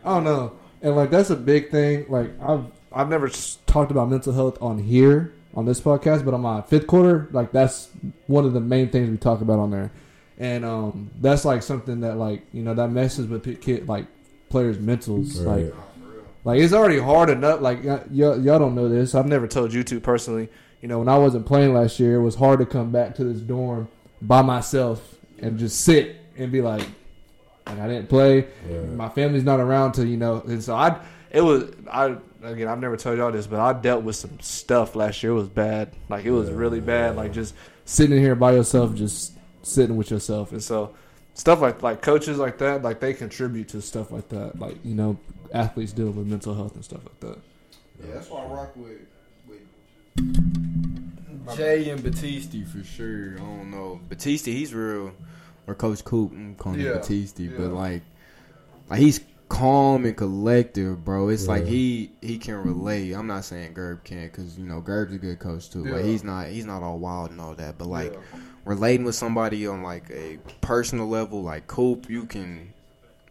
I don't know. And like that's a big thing. Like I've I've never talked about mental health on here on this podcast, but on my fifth quarter, like that's one of the main things we talk about on there. And um that's like something that like you know that messes with kid like players' mentals. Right. Like Nah, for real. Like it's already hard enough. Like y- y'all, y'all don't know this. I've never told you two personally. You know, when I wasn't playing last year, it was hard to come back to this dorm by myself and just sit and be like, like I didn't play. Yeah. My family's not around to you know, and so I. It was I again. I've never told y'all this, but I dealt with some stuff last year. It was bad. Like it was really bad. Like just sitting here by yourself, just sitting with yourself, and so stuff like like coaches like that, like they contribute to stuff like that. Like you know, athletes deal with mental health and stuff like that. Yeah, that's why I rock with with Jay and Batiste for sure. I don't know Batiste, he's real, or Coach Coop, I'm calling him Yeah, Batiste, yeah. but like, like he's calm and collective, bro. It's like he he can relate. I'm not saying Gerb can't, cause you know Gerb's a good coach too. but Yeah. he's not he's not all wild and all that, but like relating with somebody on like a personal level, like Coop, you can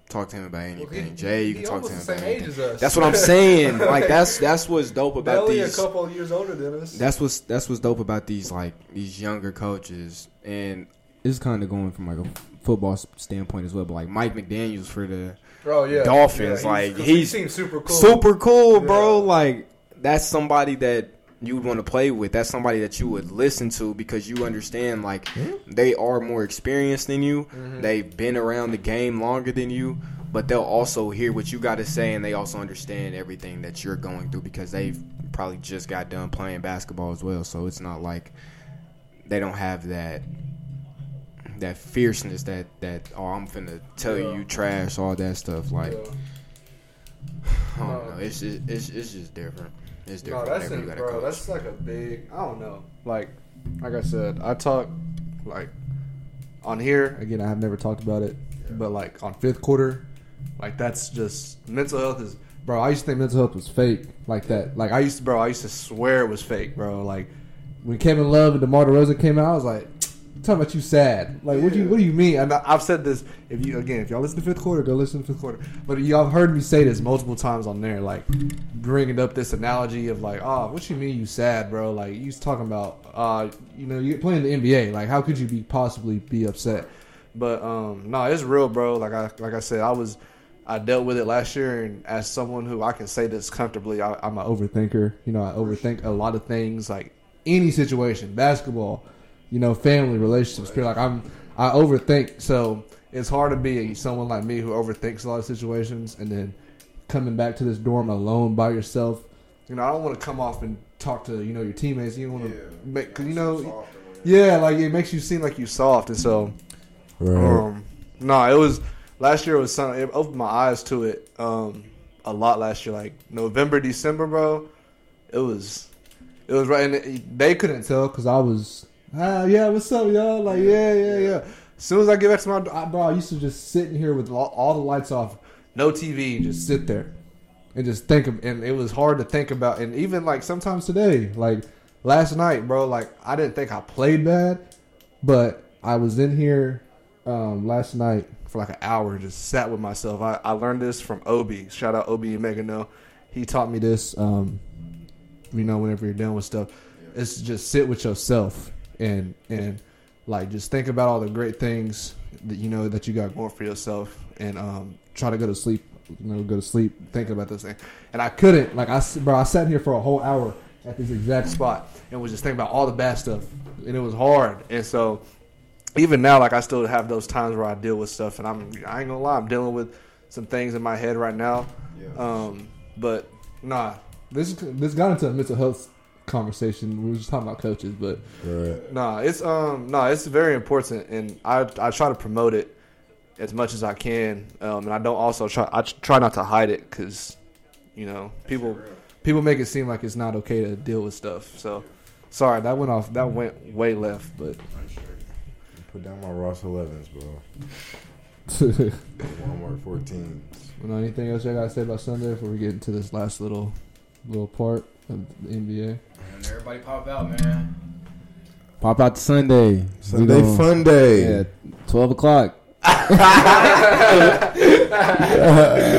talk to him about anything. Jay, you can talk to him about anything. That's what I'm saying. Like that's that's what's dope about these. A couple years older than us. That's what's that's what's dope about these like these younger coaches, and it's kind of going from like a football standpoint as well. But like Mike McDaniel's for the oh yeah, Dolphins, Yeah, like, 'cause he's he seems super cool. super cool, bro. Yeah. Like that's somebody that you would want to play with. That's somebody that you would listen to because you understand like they are more experienced than you. Mm-hmm. They've been around the game longer than you, but they'll also hear what you got to say and they also understand everything that you're going through because they've probably just got done playing basketball as well. So it's not like they don't have that that fierceness that that oh I'm finna tell you Yeah. you trash all that stuff like Yeah. I don't No. know it's just, it's it's just different it's No, different that's in, you got a bro. coach. That's like a big. I don't know. Like, like I said, I talk like on here again. I have never talked about it, but like on fifth quarter, like that's just mental health is. Bro, I used to think mental health was fake, like that. Like I used to, bro. I used to swear it was fake, bro. Like when Kevin Love and DeMar DeRozan came out, I was like, talking about you sad. Like, what do you what do you mean? And I, I've said this. If you again, if y'all listen to fifth quarter, go listen to fifth quarter. But y'all heard me say this multiple times on there, like bringing up this analogy of like, oh, what you mean you sad, bro? Like you talking about, uh, you know, you're playing the NBA. Like, how could you be possibly be upset? But um, no, it's real, bro. Like I like I said, I was. I dealt with it last year, and as someone who I can say this comfortably, I, I'm an overthinker. You know, I overthink a lot of things, like any situation, basketball, you know, family, relationships. Period. Like I'm, I overthink. So it's hard to be someone like me who overthinks a lot of situations, and then coming back to this dorm alone by yourself. You know, I don't want to come off and talk to you know your teammates. You want to make, cause you know, yeah, like it makes you seem like you soft, and so. Right. Um, no, it was last year. It Was something it opened my eyes to it um, a lot last year. Like November, December, bro. It was, it was right. And it, they couldn't tell because I was, ah, yeah, what's up, y'all? Like, yeah, yeah, yeah. As soon as I get back to my, I, bro, I used to just sit in here with all, all the lights off, no TV, and just sit there and just think of. And it was hard to think about. And even like sometimes today, like last night, bro, like I didn't think I played bad, but I was in here um, last night for like an hour, just sat with myself. I, I learned this from Obi. Shout out Obi and Megan. No, he taught me this. Um, you know, whenever you're done with stuff, it's just sit with yourself and and like just think about all the great things that you know that you got going for yourself, and um, try to go to sleep. You know, go to sleep thinking about those things. And I couldn't. Like I, bro, I sat here for a whole hour at this exact spot and was just thinking about all the bad stuff, and it was hard. And so even now, like I still have those times where I deal with stuff, and I'm I ain't gonna lie, I'm dealing with some things in my head right now. Um, but nah, this this got into a mental health conversation. We were just talking about coaches, but Right. nah, it's um nah, it's very important, and I I try to promote it as much as I can, um, and I don't also try I try not to hide it because you know people people make it seem like it's not okay to deal with stuff. So sorry that went off that went way left, but. Put down my Ross 11s, bro. Walmart 14s. You know, anything else y'all gotta say about Sunday before we get into this last little little part of the NBA? Man, everybody pop out, man. Pop out to Sunday. Sunday gonna- fun day. Yeah, twelve o'clock.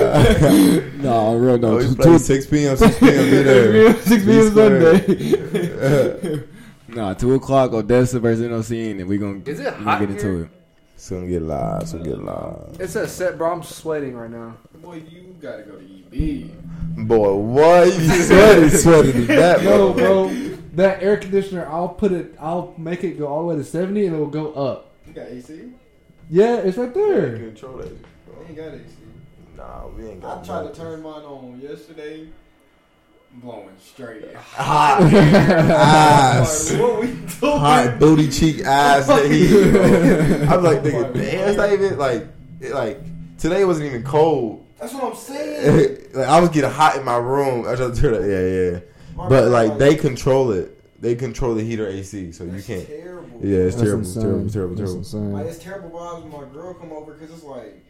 no, I'm real no. Oh, he's two- playing 6 p.m. 6 p.m. Be there. Six p.m. square. Nah, two o'clock. Odessa versus NOC, and we gonna Is it we gonna get into here? it. It's gonna get live. It's gonna get live. It's a set, bro. I'm sweating right now. Boy, you You gotta go to EB. Boy, what? You sweaty, sweaty to that, No, bro. bro. That air conditioner, I'll put it. I'll make it go all the way to seventy, and it will go up. You got AC? Yeah, it's right there. Control that. You ain't got AC. Nah, we ain't got. I tried to turn mine on yesterday. Blowing straight. hot ass. Like, what we doing? hot booty cheek ass that he. I'm like, nigga, damn, it's not even like, it, like today wasn't even cold. That's what I'm saying. like I was getting hot in my room. I just turn it, yeah, yeah. But like they control it. They control the heater AC, so you can't. Terrible. Yeah, it's That's terrible, insane. terrible, terrible, terrible. Like it's terrible vibes when my girl come over because it's like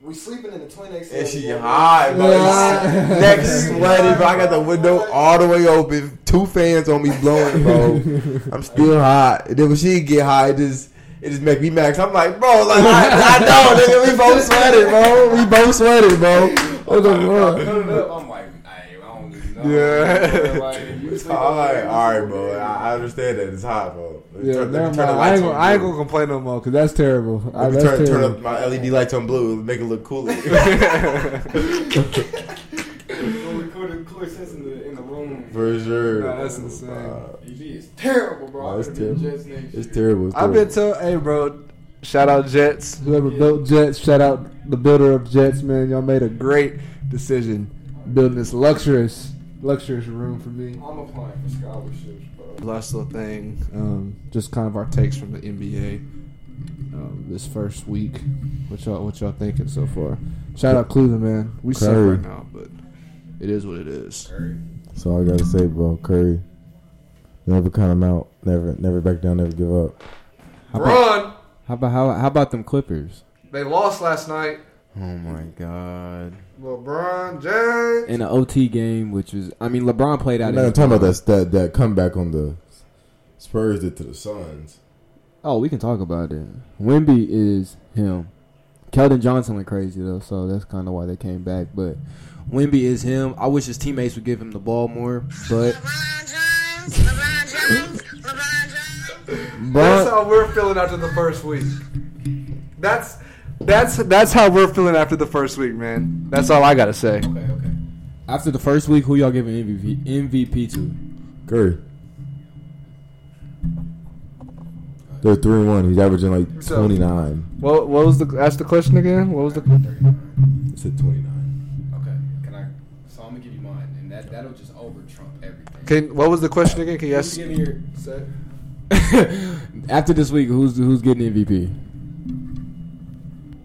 we sleeping in the twin XL. And she together. hot, bro. Yeah. Neck sweaty, bro. I got the window all the way open. Two fans on me blowing, bro. I'm still hot. And then when she get hot, it just it just make me mad. 'Cause I'm like, bro, like I, I know, nigga, we both sweated, bro. We both sweated, bro. What the fuck? it up. I'm like, I don't even know. Yeah. Like, you It's sleep hot. up there, you All right, bro. I, I understand that it's hot, bro. Yeah, turn- never the mind. I lights ain't, gonna, I ain't gonna complain no more because that's terrible. I, Let me that's turn, turn up my LED lights on blue, make it look cooler. Go record cooler sense in the in the room. For sure. Nah, that's insane. EB is terrible, bro. Nah, I'm it's gonna terrible. Jets next it's terrible. It's I've been told, hey, bro, shout out Jets. Whoever built Jets, shout out the builder of Jets, man. Y'all made a great decision building this luxurious, luxurious room for me. I'm applying for scholarships, bro. Last little thing, um, just kind of our takes from the NBA um, this first week. What y'all, what y'all thinking so far? Shout out Cleveland, man. We suck right now, but it is what it is. That's all I gotta say, bro. Curry, never count him out. Never, never back down. Never give up. How about, how about how, how about them Clippers? They lost last night. Oh my god! LeBron James. In an OT game, which was I mean LeBron played out. I'm not his talking about that, that that comeback on the Spurs did to the Suns. Oh, we can talk about it. Wemby is him. Keldon Johnson went crazy though, so that's kind of why they came back. But Wemby is him. I wish his teammates would give him the ball more, but LeBron James, LeBron James, LeBron James. That's how we're feeling after the first week. That's that's that's how we're feeling after the first week, man. That's all I gotta say. Okay, okay. after the first week, who y'all giving MVP MVP to? Curry. They're three and one. He's averaging like So- twenty nine. What what was the ask the question again? What was the It said twenty nine. Can what was the question again? Can you ask? giving your after this week, who's who's getting MVP?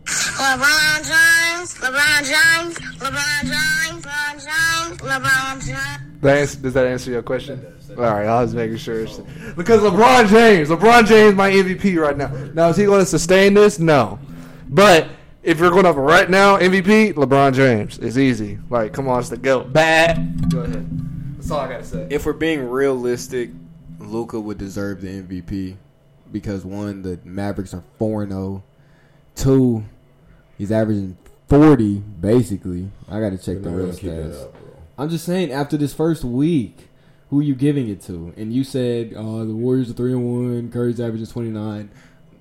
LeBron James, LeBron James, LeBron James, LeBron James, LeBron James. That answer, does that answer your question? All right, I was making sure. Because LeBron James, LeBron James, my MVP right now. Now is he going to sustain this? No, but if you're going to right now MVP, LeBron James. It's easy. Like, come on, it's the goat. Bad. Go ahead. That's all I gotta say. If we're being realistic, Luka would deserve the MVP because one, the Mavericks are four and zero. Two, he's averaging forty basically. I got to check the real stats. I'm just saying, after this first week, who you giving it to? And you said uh, the Warriors are three and one. Curry's averaging twenty nine.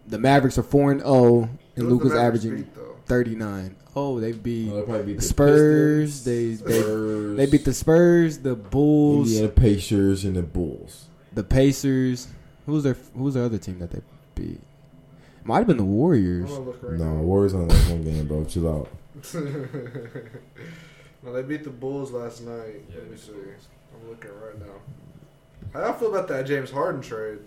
The Mavericks are four and zero, and Luka's averaging thirty nine. Oh, they beat Oh, they probably beat the the Spurs. Pistons, They they Spurs, they beat the Spurs, the Bulls, Indiana Pacers, and the Bulls. the Pacers. Who's their Who's their other team that they beat? Might have been the Warriors. No, Warriors on that one game, bro. Chill out. no, they beat the Bulls last night. Let me see. I'm looking right now. How y'all feel about that James Harden trade?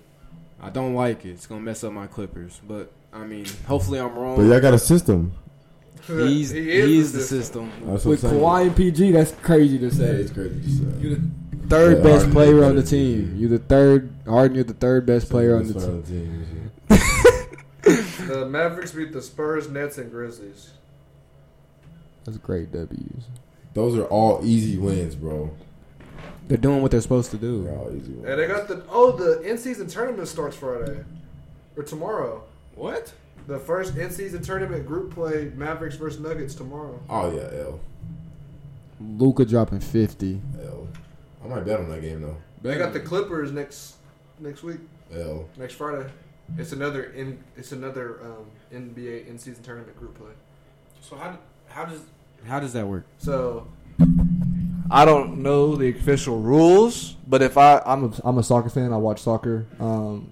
I don't like it. It's gonna mess up my Clippers. But I mean, hopefully I'm wrong. But y'all got a system. He's He he is is, the the system. system. That's what With I'm saying. Kawhi and PG, that's crazy to say. it's crazy to say. You're the third Yeah, best Harden player is on the better team. You're the third Harden. You're the third best player on the That's team. fine, team. The Mavericks beat the Spurs, Nets, and Grizzlies. That's great W's. Those are all easy wins, bro. They're doing what they're supposed to They're do. all easy wins. And they got the oh the in season tournament starts Friday or tomorrow. what? The first in season tournament group play Mavericks versus Nuggets tomorrow. Oh yeah, L. Luka dropping fifty. L. I might bet on that game though. They got the Clippers next next week, L. next Friday. It's another in it's another um, NBA in season tournament group play. So how how does How does that work? So I don't know the official rules, but if I I'm a, I'm a soccer fan, I watch soccer. Um,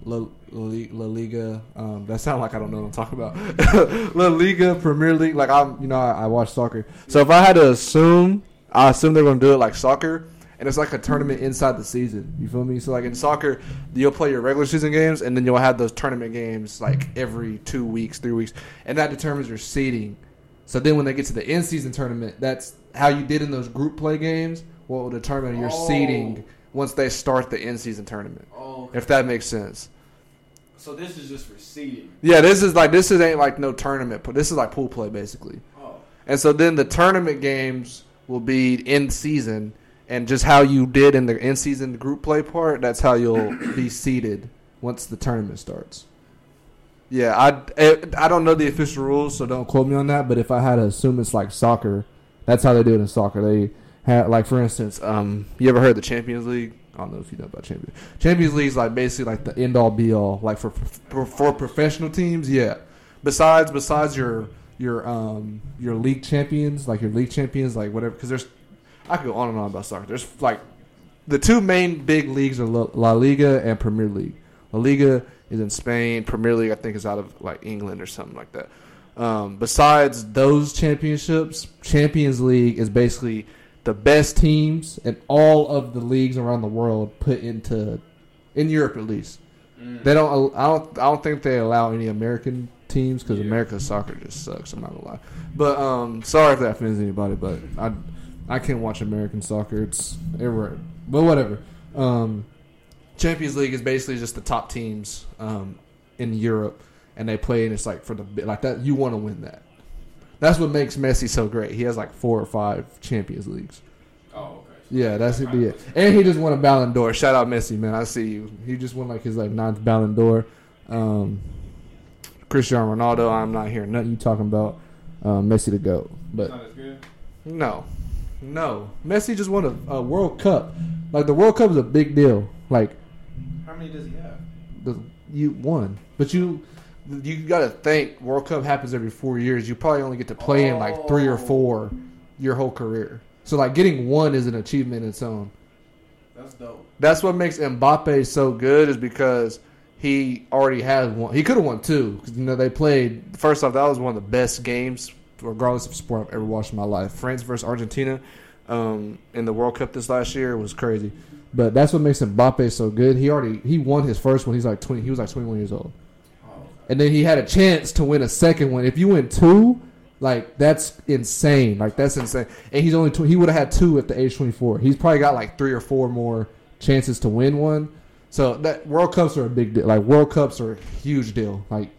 La, Liga. Um, that sounds like I don't know what I'm talking about. La Liga, Premier League. Like I'm, you know, I, I watch soccer. So if I had to assume, I assume they're going to do it like soccer. And it's like a tournament inside the season. You feel me? So like in soccer, you'll play your regular season games, and then you'll have those tournament games like every two weeks, three weeks, and that determines your seeding. So then when they get to the end season tournament, that's how you did in those group play games. What will determine your Oh. seeding once they start the in season tournament. Oh, If that makes sense. So this is just for seeding. Yeah, this is like this is ain't like no tournament, but this is like pool play basically. Oh, And so then the tournament games will be in season, and just how you did in the in season group play part, that's how you'll be seeded once the tournament starts. Yeah, I, eh, I don't know the official rules, so don't quote me on that. But if I had to assume it's like soccer, that's how they do it in soccer. They have like for instance, um, you ever heard of the Champions League? I don't know if you know about Champions. League. Champions League is like basically like the end all be all, like for for, for professional teams. Yeah. Besides besides your your um your league champions, like your league champions, like whatever. Because there's I could go on and on about soccer. There's like the two main big leagues are La, La Liga and Premier League. La Liga is in Spain. Premier League, I think, is out of like England or something like that. Um, besides those championships, Champions League is basically the best teams in all of the leagues around the world put into in Europe at least. They don't. I don't. I don't think they allow any American teams because America's soccer just sucks. I'm not gonna lie. But um, sorry if that offends anybody, but I I can't watch American soccer. It's irre- But whatever. Um, Champions League is basically just the top teams um, in Europe, and they play, and it's like for the like that. You want to win that. That's what makes Messi so great. He has like four or five Champions Leagues. oh, okay. Yeah, that's it. Be it. And he just won a Ballon d'Or. Shout out Messi, man. I see you. He just won like his like ninth Ballon d'Or. Um, Cristiano Ronaldo. I'm not hearing nothing you talking about. Um, Messi to go, but Not as good. no, no. Messi just won a, a World Cup. Like the World Cup is a big deal. Like How many does he have? the you won, but you you got to think World Cup happens every four years. You probably only get to play in like three or four your whole career. So like getting one is an achievement in its own. That's dope. That's what makes Mbappe so good is because he already has one. He could have won two because you know they played. First off, that was one of the best games, regardless of sport I've ever watched in my life. France versus Argentina um, in the World Cup this last year was crazy. But that's what makes Mbappe so good. He already he won his first one. He's like twenty. He was like twenty one years old, and then he had a chance to win a second one. If you win two, like that's insane. Like that's insane. And he's only tw- he would have had two at the age twenty four. He's probably got like three or four more chances to win one. So that World Cups are a big deal. Like World Cups are a huge deal. Like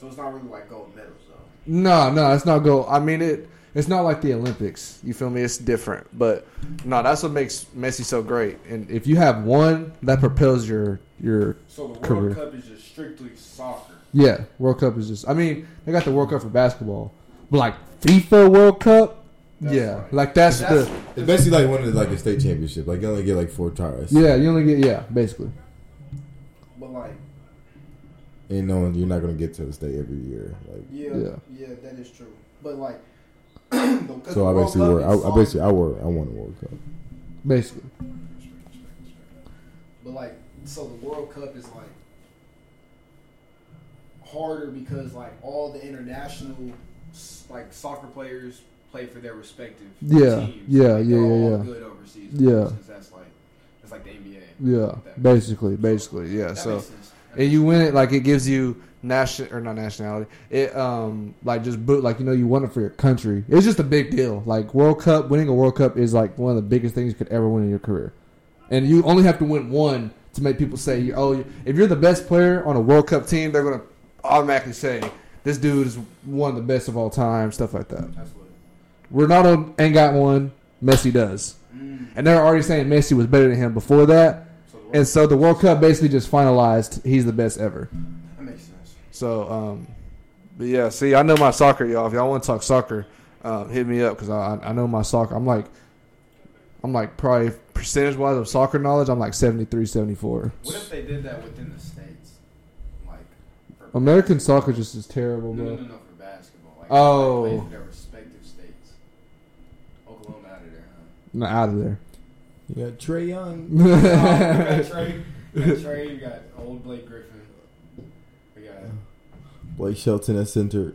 So it's not really like gold medals though. no, no, it's not gold. I mean it. It's not like the Olympics. You feel me? It's different. But no, that's what makes Messi so great. And if you have one, that propels your your So the World Career. Cup is just strictly soccer. Yeah. World Cup is just. I mean, they got the World Cup for basketball, but like FIFA World Cup, That's yeah, right. like that's, That's- the It's basically like one of the, like a state championship. Like you only get like four tries. yeah. You only get yeah, basically. But like, And no, you're not gonna get to the state every year. Like yeah, Yeah. yeah, that is true. But like, so, I basically Cup wore. is I, I basically I wore. I won a World Cup. Basically, But like, so the World Cup is like harder because like all the international like soccer players play for their respective Yeah, teams. yeah, Like, yeah, yeah, all yeah. good overseas. Yeah. since that's like it's like the NBA. yeah, That- basically, basically, yeah. So. And you win it like it gives you national or not nationality. It um like just boot like you know you won it for your country. It's just a big deal. Like World Cup, winning a World Cup is like one of the biggest things you could ever win in your career. And you only have to win one to make people say, "Oh, if you're the best player on a World Cup team, they're gonna automatically say this dude is one of the best of all time." Stuff like that. What. Ronaldo ain't got one. Messi does, Mm. and they're already saying Messi was better than him before that. So And so the World Cup basically just finalized he's the best ever. that makes sense. So, um, but yeah, see, I know my soccer, y'all. If y'all want to talk soccer, um, hit me up because I I know my soccer. I'm like, I'm like probably percentage wise of soccer knowledge. I'm like 73, 74. What if they did that within the for American soccer just is terrible, no, no, bro. no, no, for basketball. Like, Oh. they play for their respective states. Not out of there. You got Trae Young. Oh, we got Trey. We got Trey. We got old Blake Griffin. We got. Blake Shelton at center.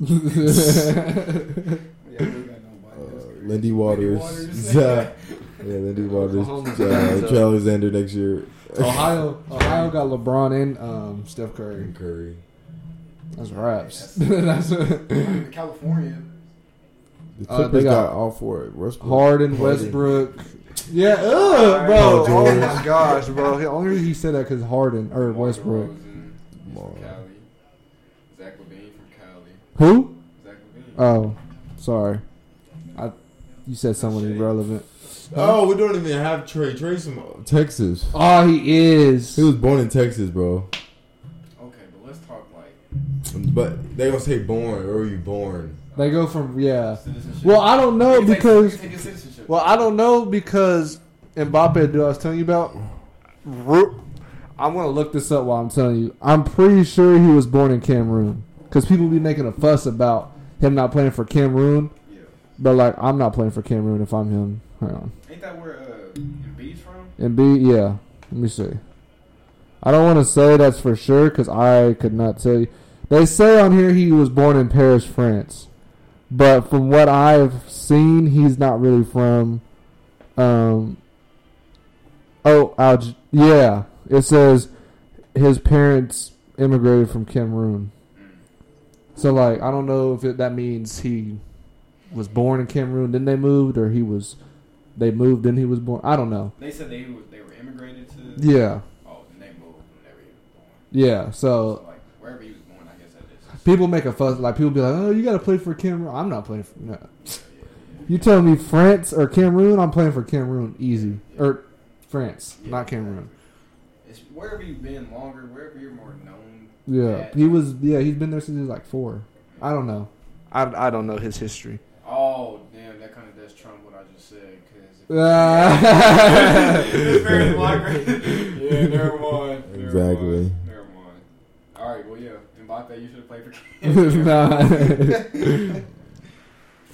Yeah, we got nobody. Uh, That's crazy. Lindy Waters. Waters. yeah, Lindy Waters. Oklahoma's Uh, Trey Alexander next year. Ohio, Ohio got LeBron and um, Steph Curry. And Curry. That's raps. That's California. The Uh, they got, got all four. Westbrook, Harden, Westbrook. Yeah, ugh, bro. Oh my gosh, bro. The only reason he said that because Harden or Westbrook. DeRozan, he's Come from on. Cali. Zach LaVine from Cali. Who? Zach LaVine. Oh, sorry. I you said someone irrelevant. Oh, we don't even have Trey. Trey's from Texas. Oh, he is. He was born in Texas, bro. okay, but let's talk like But they gonna say born. Where were you born? They go from yeah. Well, I don't know You can take- because you can take your citizenship. well, I don't know because Mbappe, dude, I was telling you about. I'm gonna look this up while I'm telling you. I'm pretty sure he was born in Cameroon because people be making a fuss about him not playing for Cameroon. yeah. But like, I'm not playing for Cameroon if I'm him. Hang on. Ain't that where uh, Embiid's from? B, yeah. Let me see. I don't want to say that's for sure because I could not tell you. They say on here he was born in Paris, France, but from what I've seen, he's not really from. Um. Oh, yeah. It says his parents immigrated from Cameroon. So like, I don't know if it, that means he was born in Cameroon, then they moved, or he was they moved, then he was born. I don't know. They said they were, they were immigrated to. Yeah, Oh, then they moved whenever he was born. yeah. So So like wherever he was born, I guess that is. people make a fuss. Like people be like, "Oh, you got to play for Cameroon." I'm not playing for. No. You tell me France or Cameroon, I'm playing for Cameroon easy. Or France, not Cameroon. It's wherever you've been longer, wherever you're more known. Yeah, at. he was. Yeah, he's been there since he was like four. I don't know. I, I don't know his history. Oh damn, that kind of does trump what I just said. Cause His parents migrated. yeah, never mind. Never Exactly. mind. Never mind. All right, well yeah, Mbappe, you should have played for. Cameroon. nah.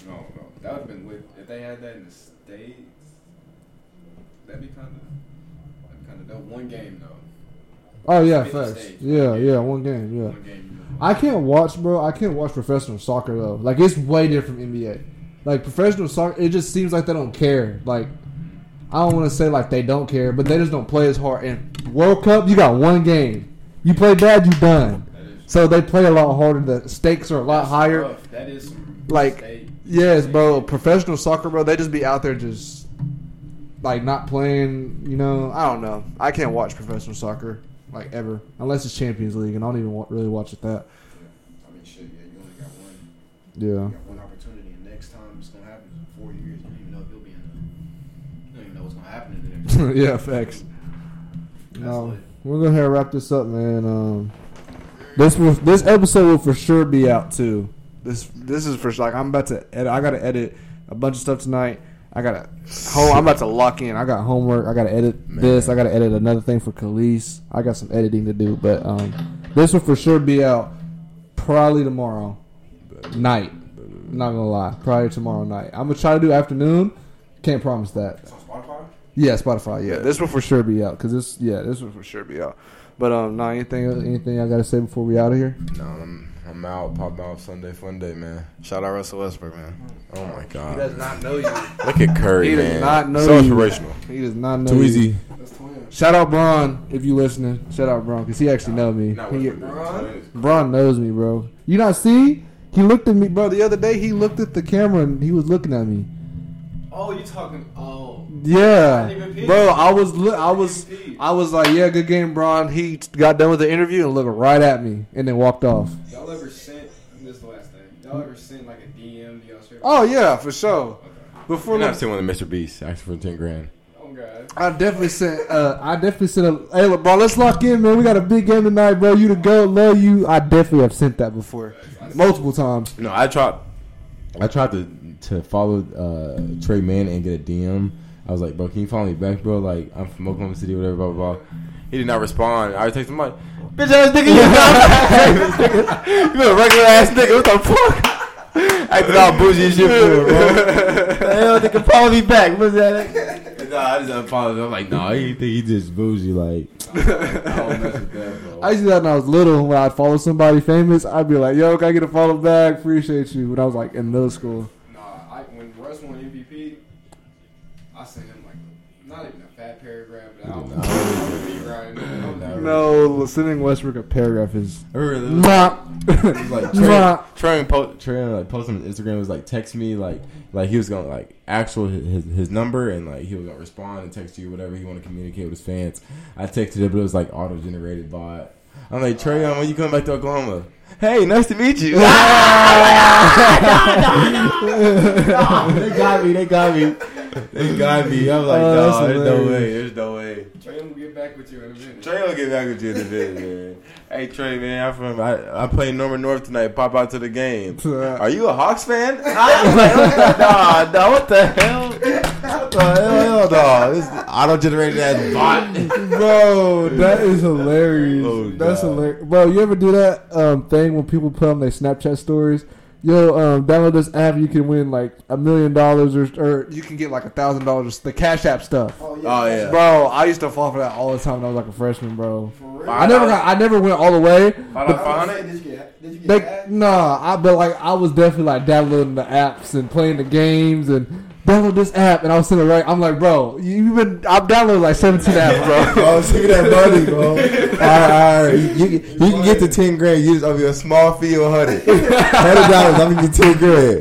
No, no, that would have been lit. If they had that in the states, that'd be kind of, kind of dope. One game though. Oh yeah, Fifty facts. states, Yeah, one yeah, one game. Yeah. One game. I can't watch, bro. I can't watch professional soccer though. Like it's way different from NBA. Like professional soccer, it just seems like they don't care. Like I don't want to say like they don't care, but they just don't play as hard. And World Cup, you got one game. You play bad, you done. So they play a lot harder. The stakes are a lot that's higher. rough. That is Like, state- Yes, bro. Professional soccer, bro. They just be out there just like not playing. You know, I don't know. I can't watch professional soccer like ever unless it's Champions League, and I don't even really watch it that. I mean, shit. Yeah, you only got one. Yeah. You got one opportunity, and next time it's gonna happen is in four years. You don't even know if you'll be in the. You don't even know what's gonna happen in the next. yeah, facts. That's No, lit. we're gonna have to wrap this up, man. Um, this will, this episode will for sure be out too. This this is for sure. Like I'm about to edit. I gotta edit a bunch of stuff tonight. I gotta. Oh, I'm about to lock in. I got homework. I gotta edit this. I gotta edit another thing for Cahlese. I got some editing to do, but um, this will for sure be out probably tomorrow night. Not gonna lie, probably tomorrow night. I'm gonna try to do afternoon. Can't promise that. It's on Spotify. Yeah, Spotify. Yeah, this will for sure be out because this. Yeah, this will for sure be out. But um, no, anything anything I gotta say before we out of here? No, I'm I'm out. Pop out Sunday fun day, man. Shout out Russell Westbrook, man. Oh my god. He does not know you. Look at Curry, He does man. not know you. so you. inspirational. He does not know. Too you. easy. That's twins. Shout out Bron if you listening. Shout out Bron because he actually know me. He, Bron knows me, bro. You not see? He looked at me, bro. The other day he looked at the camera and he was looking at me. Oh, you talking? Oh, Yeah, I didn't even peep. bro. I was li- I was didn't even peep. I was like, yeah, good game, Bron. He got done with the interview and looked right at me and then walked off. y'all ever sent? This is the last thing. Y'all ever sent like a DM to y'all straight? Oh yeah, for sure. Before We're the- not one of Mr. Beast asking for ten grand. God. I definitely sent. Uh, I definitely sent a. Hey, look, bro, let's lock in, man. We got a big game tonight, bro. You the goat, love you. I definitely have sent that before, multiple times. No, I tried. I tried to to follow uh, Trey Man and get a DM. I was like, bro, can you follow me back, bro? Like, I'm from Oklahoma City, whatever, blah blah blah. He did not respond. I texted him like, bitch ass nigga, you a regular ass nigga. What the fuck? Acting all bougie shit for it, bro. the hell, can follow me back. What's that? Nah, I just him. I'm like, nah, he think he just bougie. Like, I don't mess with that, bro. I used to do that when I was little. When I'd follow somebody famous, I'd be like, "Yo, can I get a follow back? Appreciate you." When I was like in middle school. Nah, I, when Russ won MVP, I sent him like not even a fat paragraph, but I Nah. was be right. No, sending Westbrook a paragraph is. I remember Mwah. it was like Trey, Mwah. Trey, po- Trey like posted on Instagram was like text me like like he was gonna like actual his his number and like he was gonna respond and text you whatever he want to communicate with his fans. I texted him, but it was like auto generated bot. I'm like Trey, um, when you coming back to Oklahoma? Hey, nice to meet you. they got me. They got me. They got me. I'm like, Oh, no, there's no hilarious. way. There's no back with you in a minute. Trey will get back with you in a bit, man. Hey Trey, man, I'm from I, I play Norman North tonight. Pop out to the game. Are you a Hawks fan? Nah, nah, what the hell? What the hell, no? This auto generated ass bot. Bro, that is hilarious. Oh, That's God. hilarious. Bro, you ever do that um, thing when people put on their Snapchat stories? Yo, um, download this app. You can win like a million dollars, or or you can get like a thousand dollars. The Cash App stuff. Oh yeah, Bro, I used to fall for that all the time when I was like a freshman, bro. For real? I never got, I never went all the way. Five hundred, five hundred? Did you get? Did you get? They, that? nah, I but like I was definitely like downloading the apps and playing the games and download this app and I was sitting right. I'm like, bro, you've been I've downloaded like 17 apps, bro. Oh, see that money, bro. all right, all right. You, you, you can get to ten grand. You just owe me a small fee of hundred. Hundred dollars. I'm gonna get ten grand.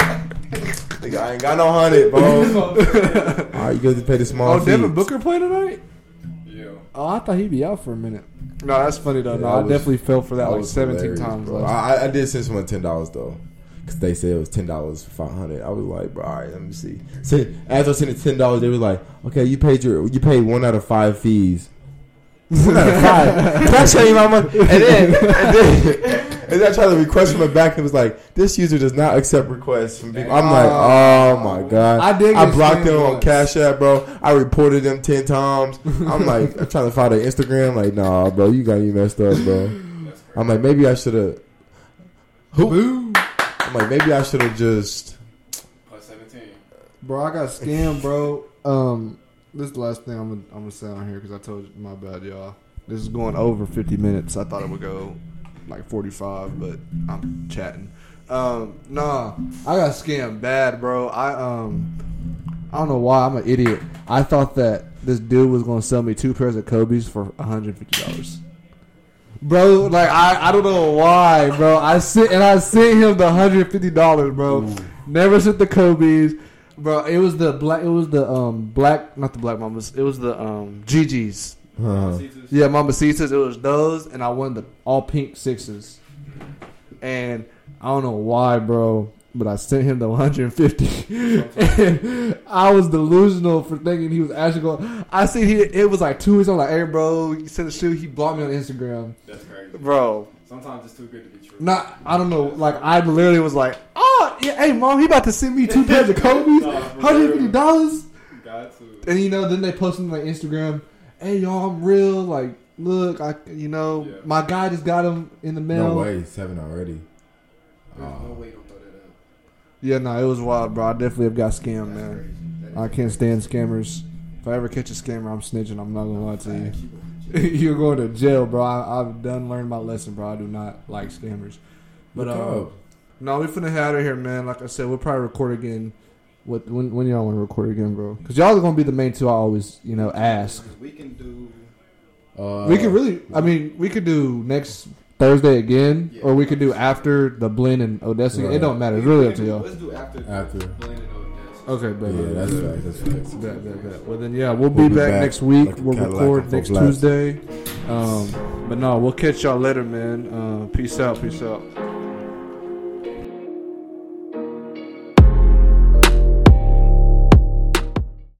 Nigga, I ain't got no hundred, bro. all right, you got to pay the small fee. Oh, fee. Devin Booker play tonight? Yeah. Oh, I thought he'd be out for a minute. No, that's funny though. Yeah, no, that I was- definitely fell for that, That like 17 times. bro. last I, I did send someone ten dollars though, because they said it was ten dollars for five hundred. I was like, bro, all right, let me see. So as I was sending ten dollars, they were like, okay, you paid your, you paid one out of five fees. One out of five. Can I show you my money? And then, and then, and then I tried to request from my back, and it was like, this user does not accept requests from people. I'm like, oh, oh my god. I did I blocked them on. Cash App, bro. I reported them ten times. I'm like, I'm trying to find their Instagram. Like, nah, bro, you got me messed up, bro. I'm like, maybe I should have. Who? I'm like, maybe I should have just. Plus seventeen. Bro, I got scammed, bro. Um, this is the last thing I'm gonna, I'm gonna say on here because I told you my bad, y'all. This is going over 50 minutes. I thought it would go like 45, but I'm chatting. Um, nah, I got scammed bad, bro. I um, I don't know why. I'm an idiot. I thought that this dude was gonna sell me two pairs of Kobe's for 150 dollars. Bro, like I, I don't know why, bro. I sent and I sent him the hundred fifty dollars, bro. Never sent the Kobe's, bro. It was the black. It was the um black, not the black mamas. It was the um GGs. Uh, Yeah, Mambacitas. It was those, and I won the all pink sixes. And I don't know why, bro, but I sent him the 150. and I was delusional for thinking he was actually going. I see he. It was like two weeks. I'm like, hey, bro, you sent a shoe. He blocked me on Instagram, That's crazy. bro. Sometimes it's too good to be true. Not, I don't know. Like I literally was like, oh, yeah, hey, mom, he about to send me two pairs of Kobe's, hundred fifty dollars. Got to. And you know, then they posted on my Instagram, hey y'all, I'm real. Like, look, I, you know, Yeah. my guy just got them in the mail. no way, seven already. There's no way don't throw that up. Yeah, no, it was wild, bro. I definitely have got scammed, That's man. I can't stand scammers. If I ever catch a scammer, I'm snitching. I'm not gonna lie to you. You're going to jail, bro. I, I've done learned my lesson, bro. I do not like scammers. But uh, no, we finna head out of here, man. Like I said, we'll probably record again. What when when y'all want to record again, bro? Because y'all are gonna be the main two. I always you know ask. We can do. Uh, we could really. I mean, we could do next Thursday again, Yeah. or we could do after the Blinn and Odessa. It don't matter. It's really up to y'all. Let's do after. After. Blinn and Odessa. Okay, bet, Yeah, that's bet. facts. That's right. Bet, bet, bet. Well then, yeah, we'll be, We'll be back, back next week. like we'll record on next. Tuesday. Um, but no, we'll catch y'all later, man. Uh, peace out, peace out.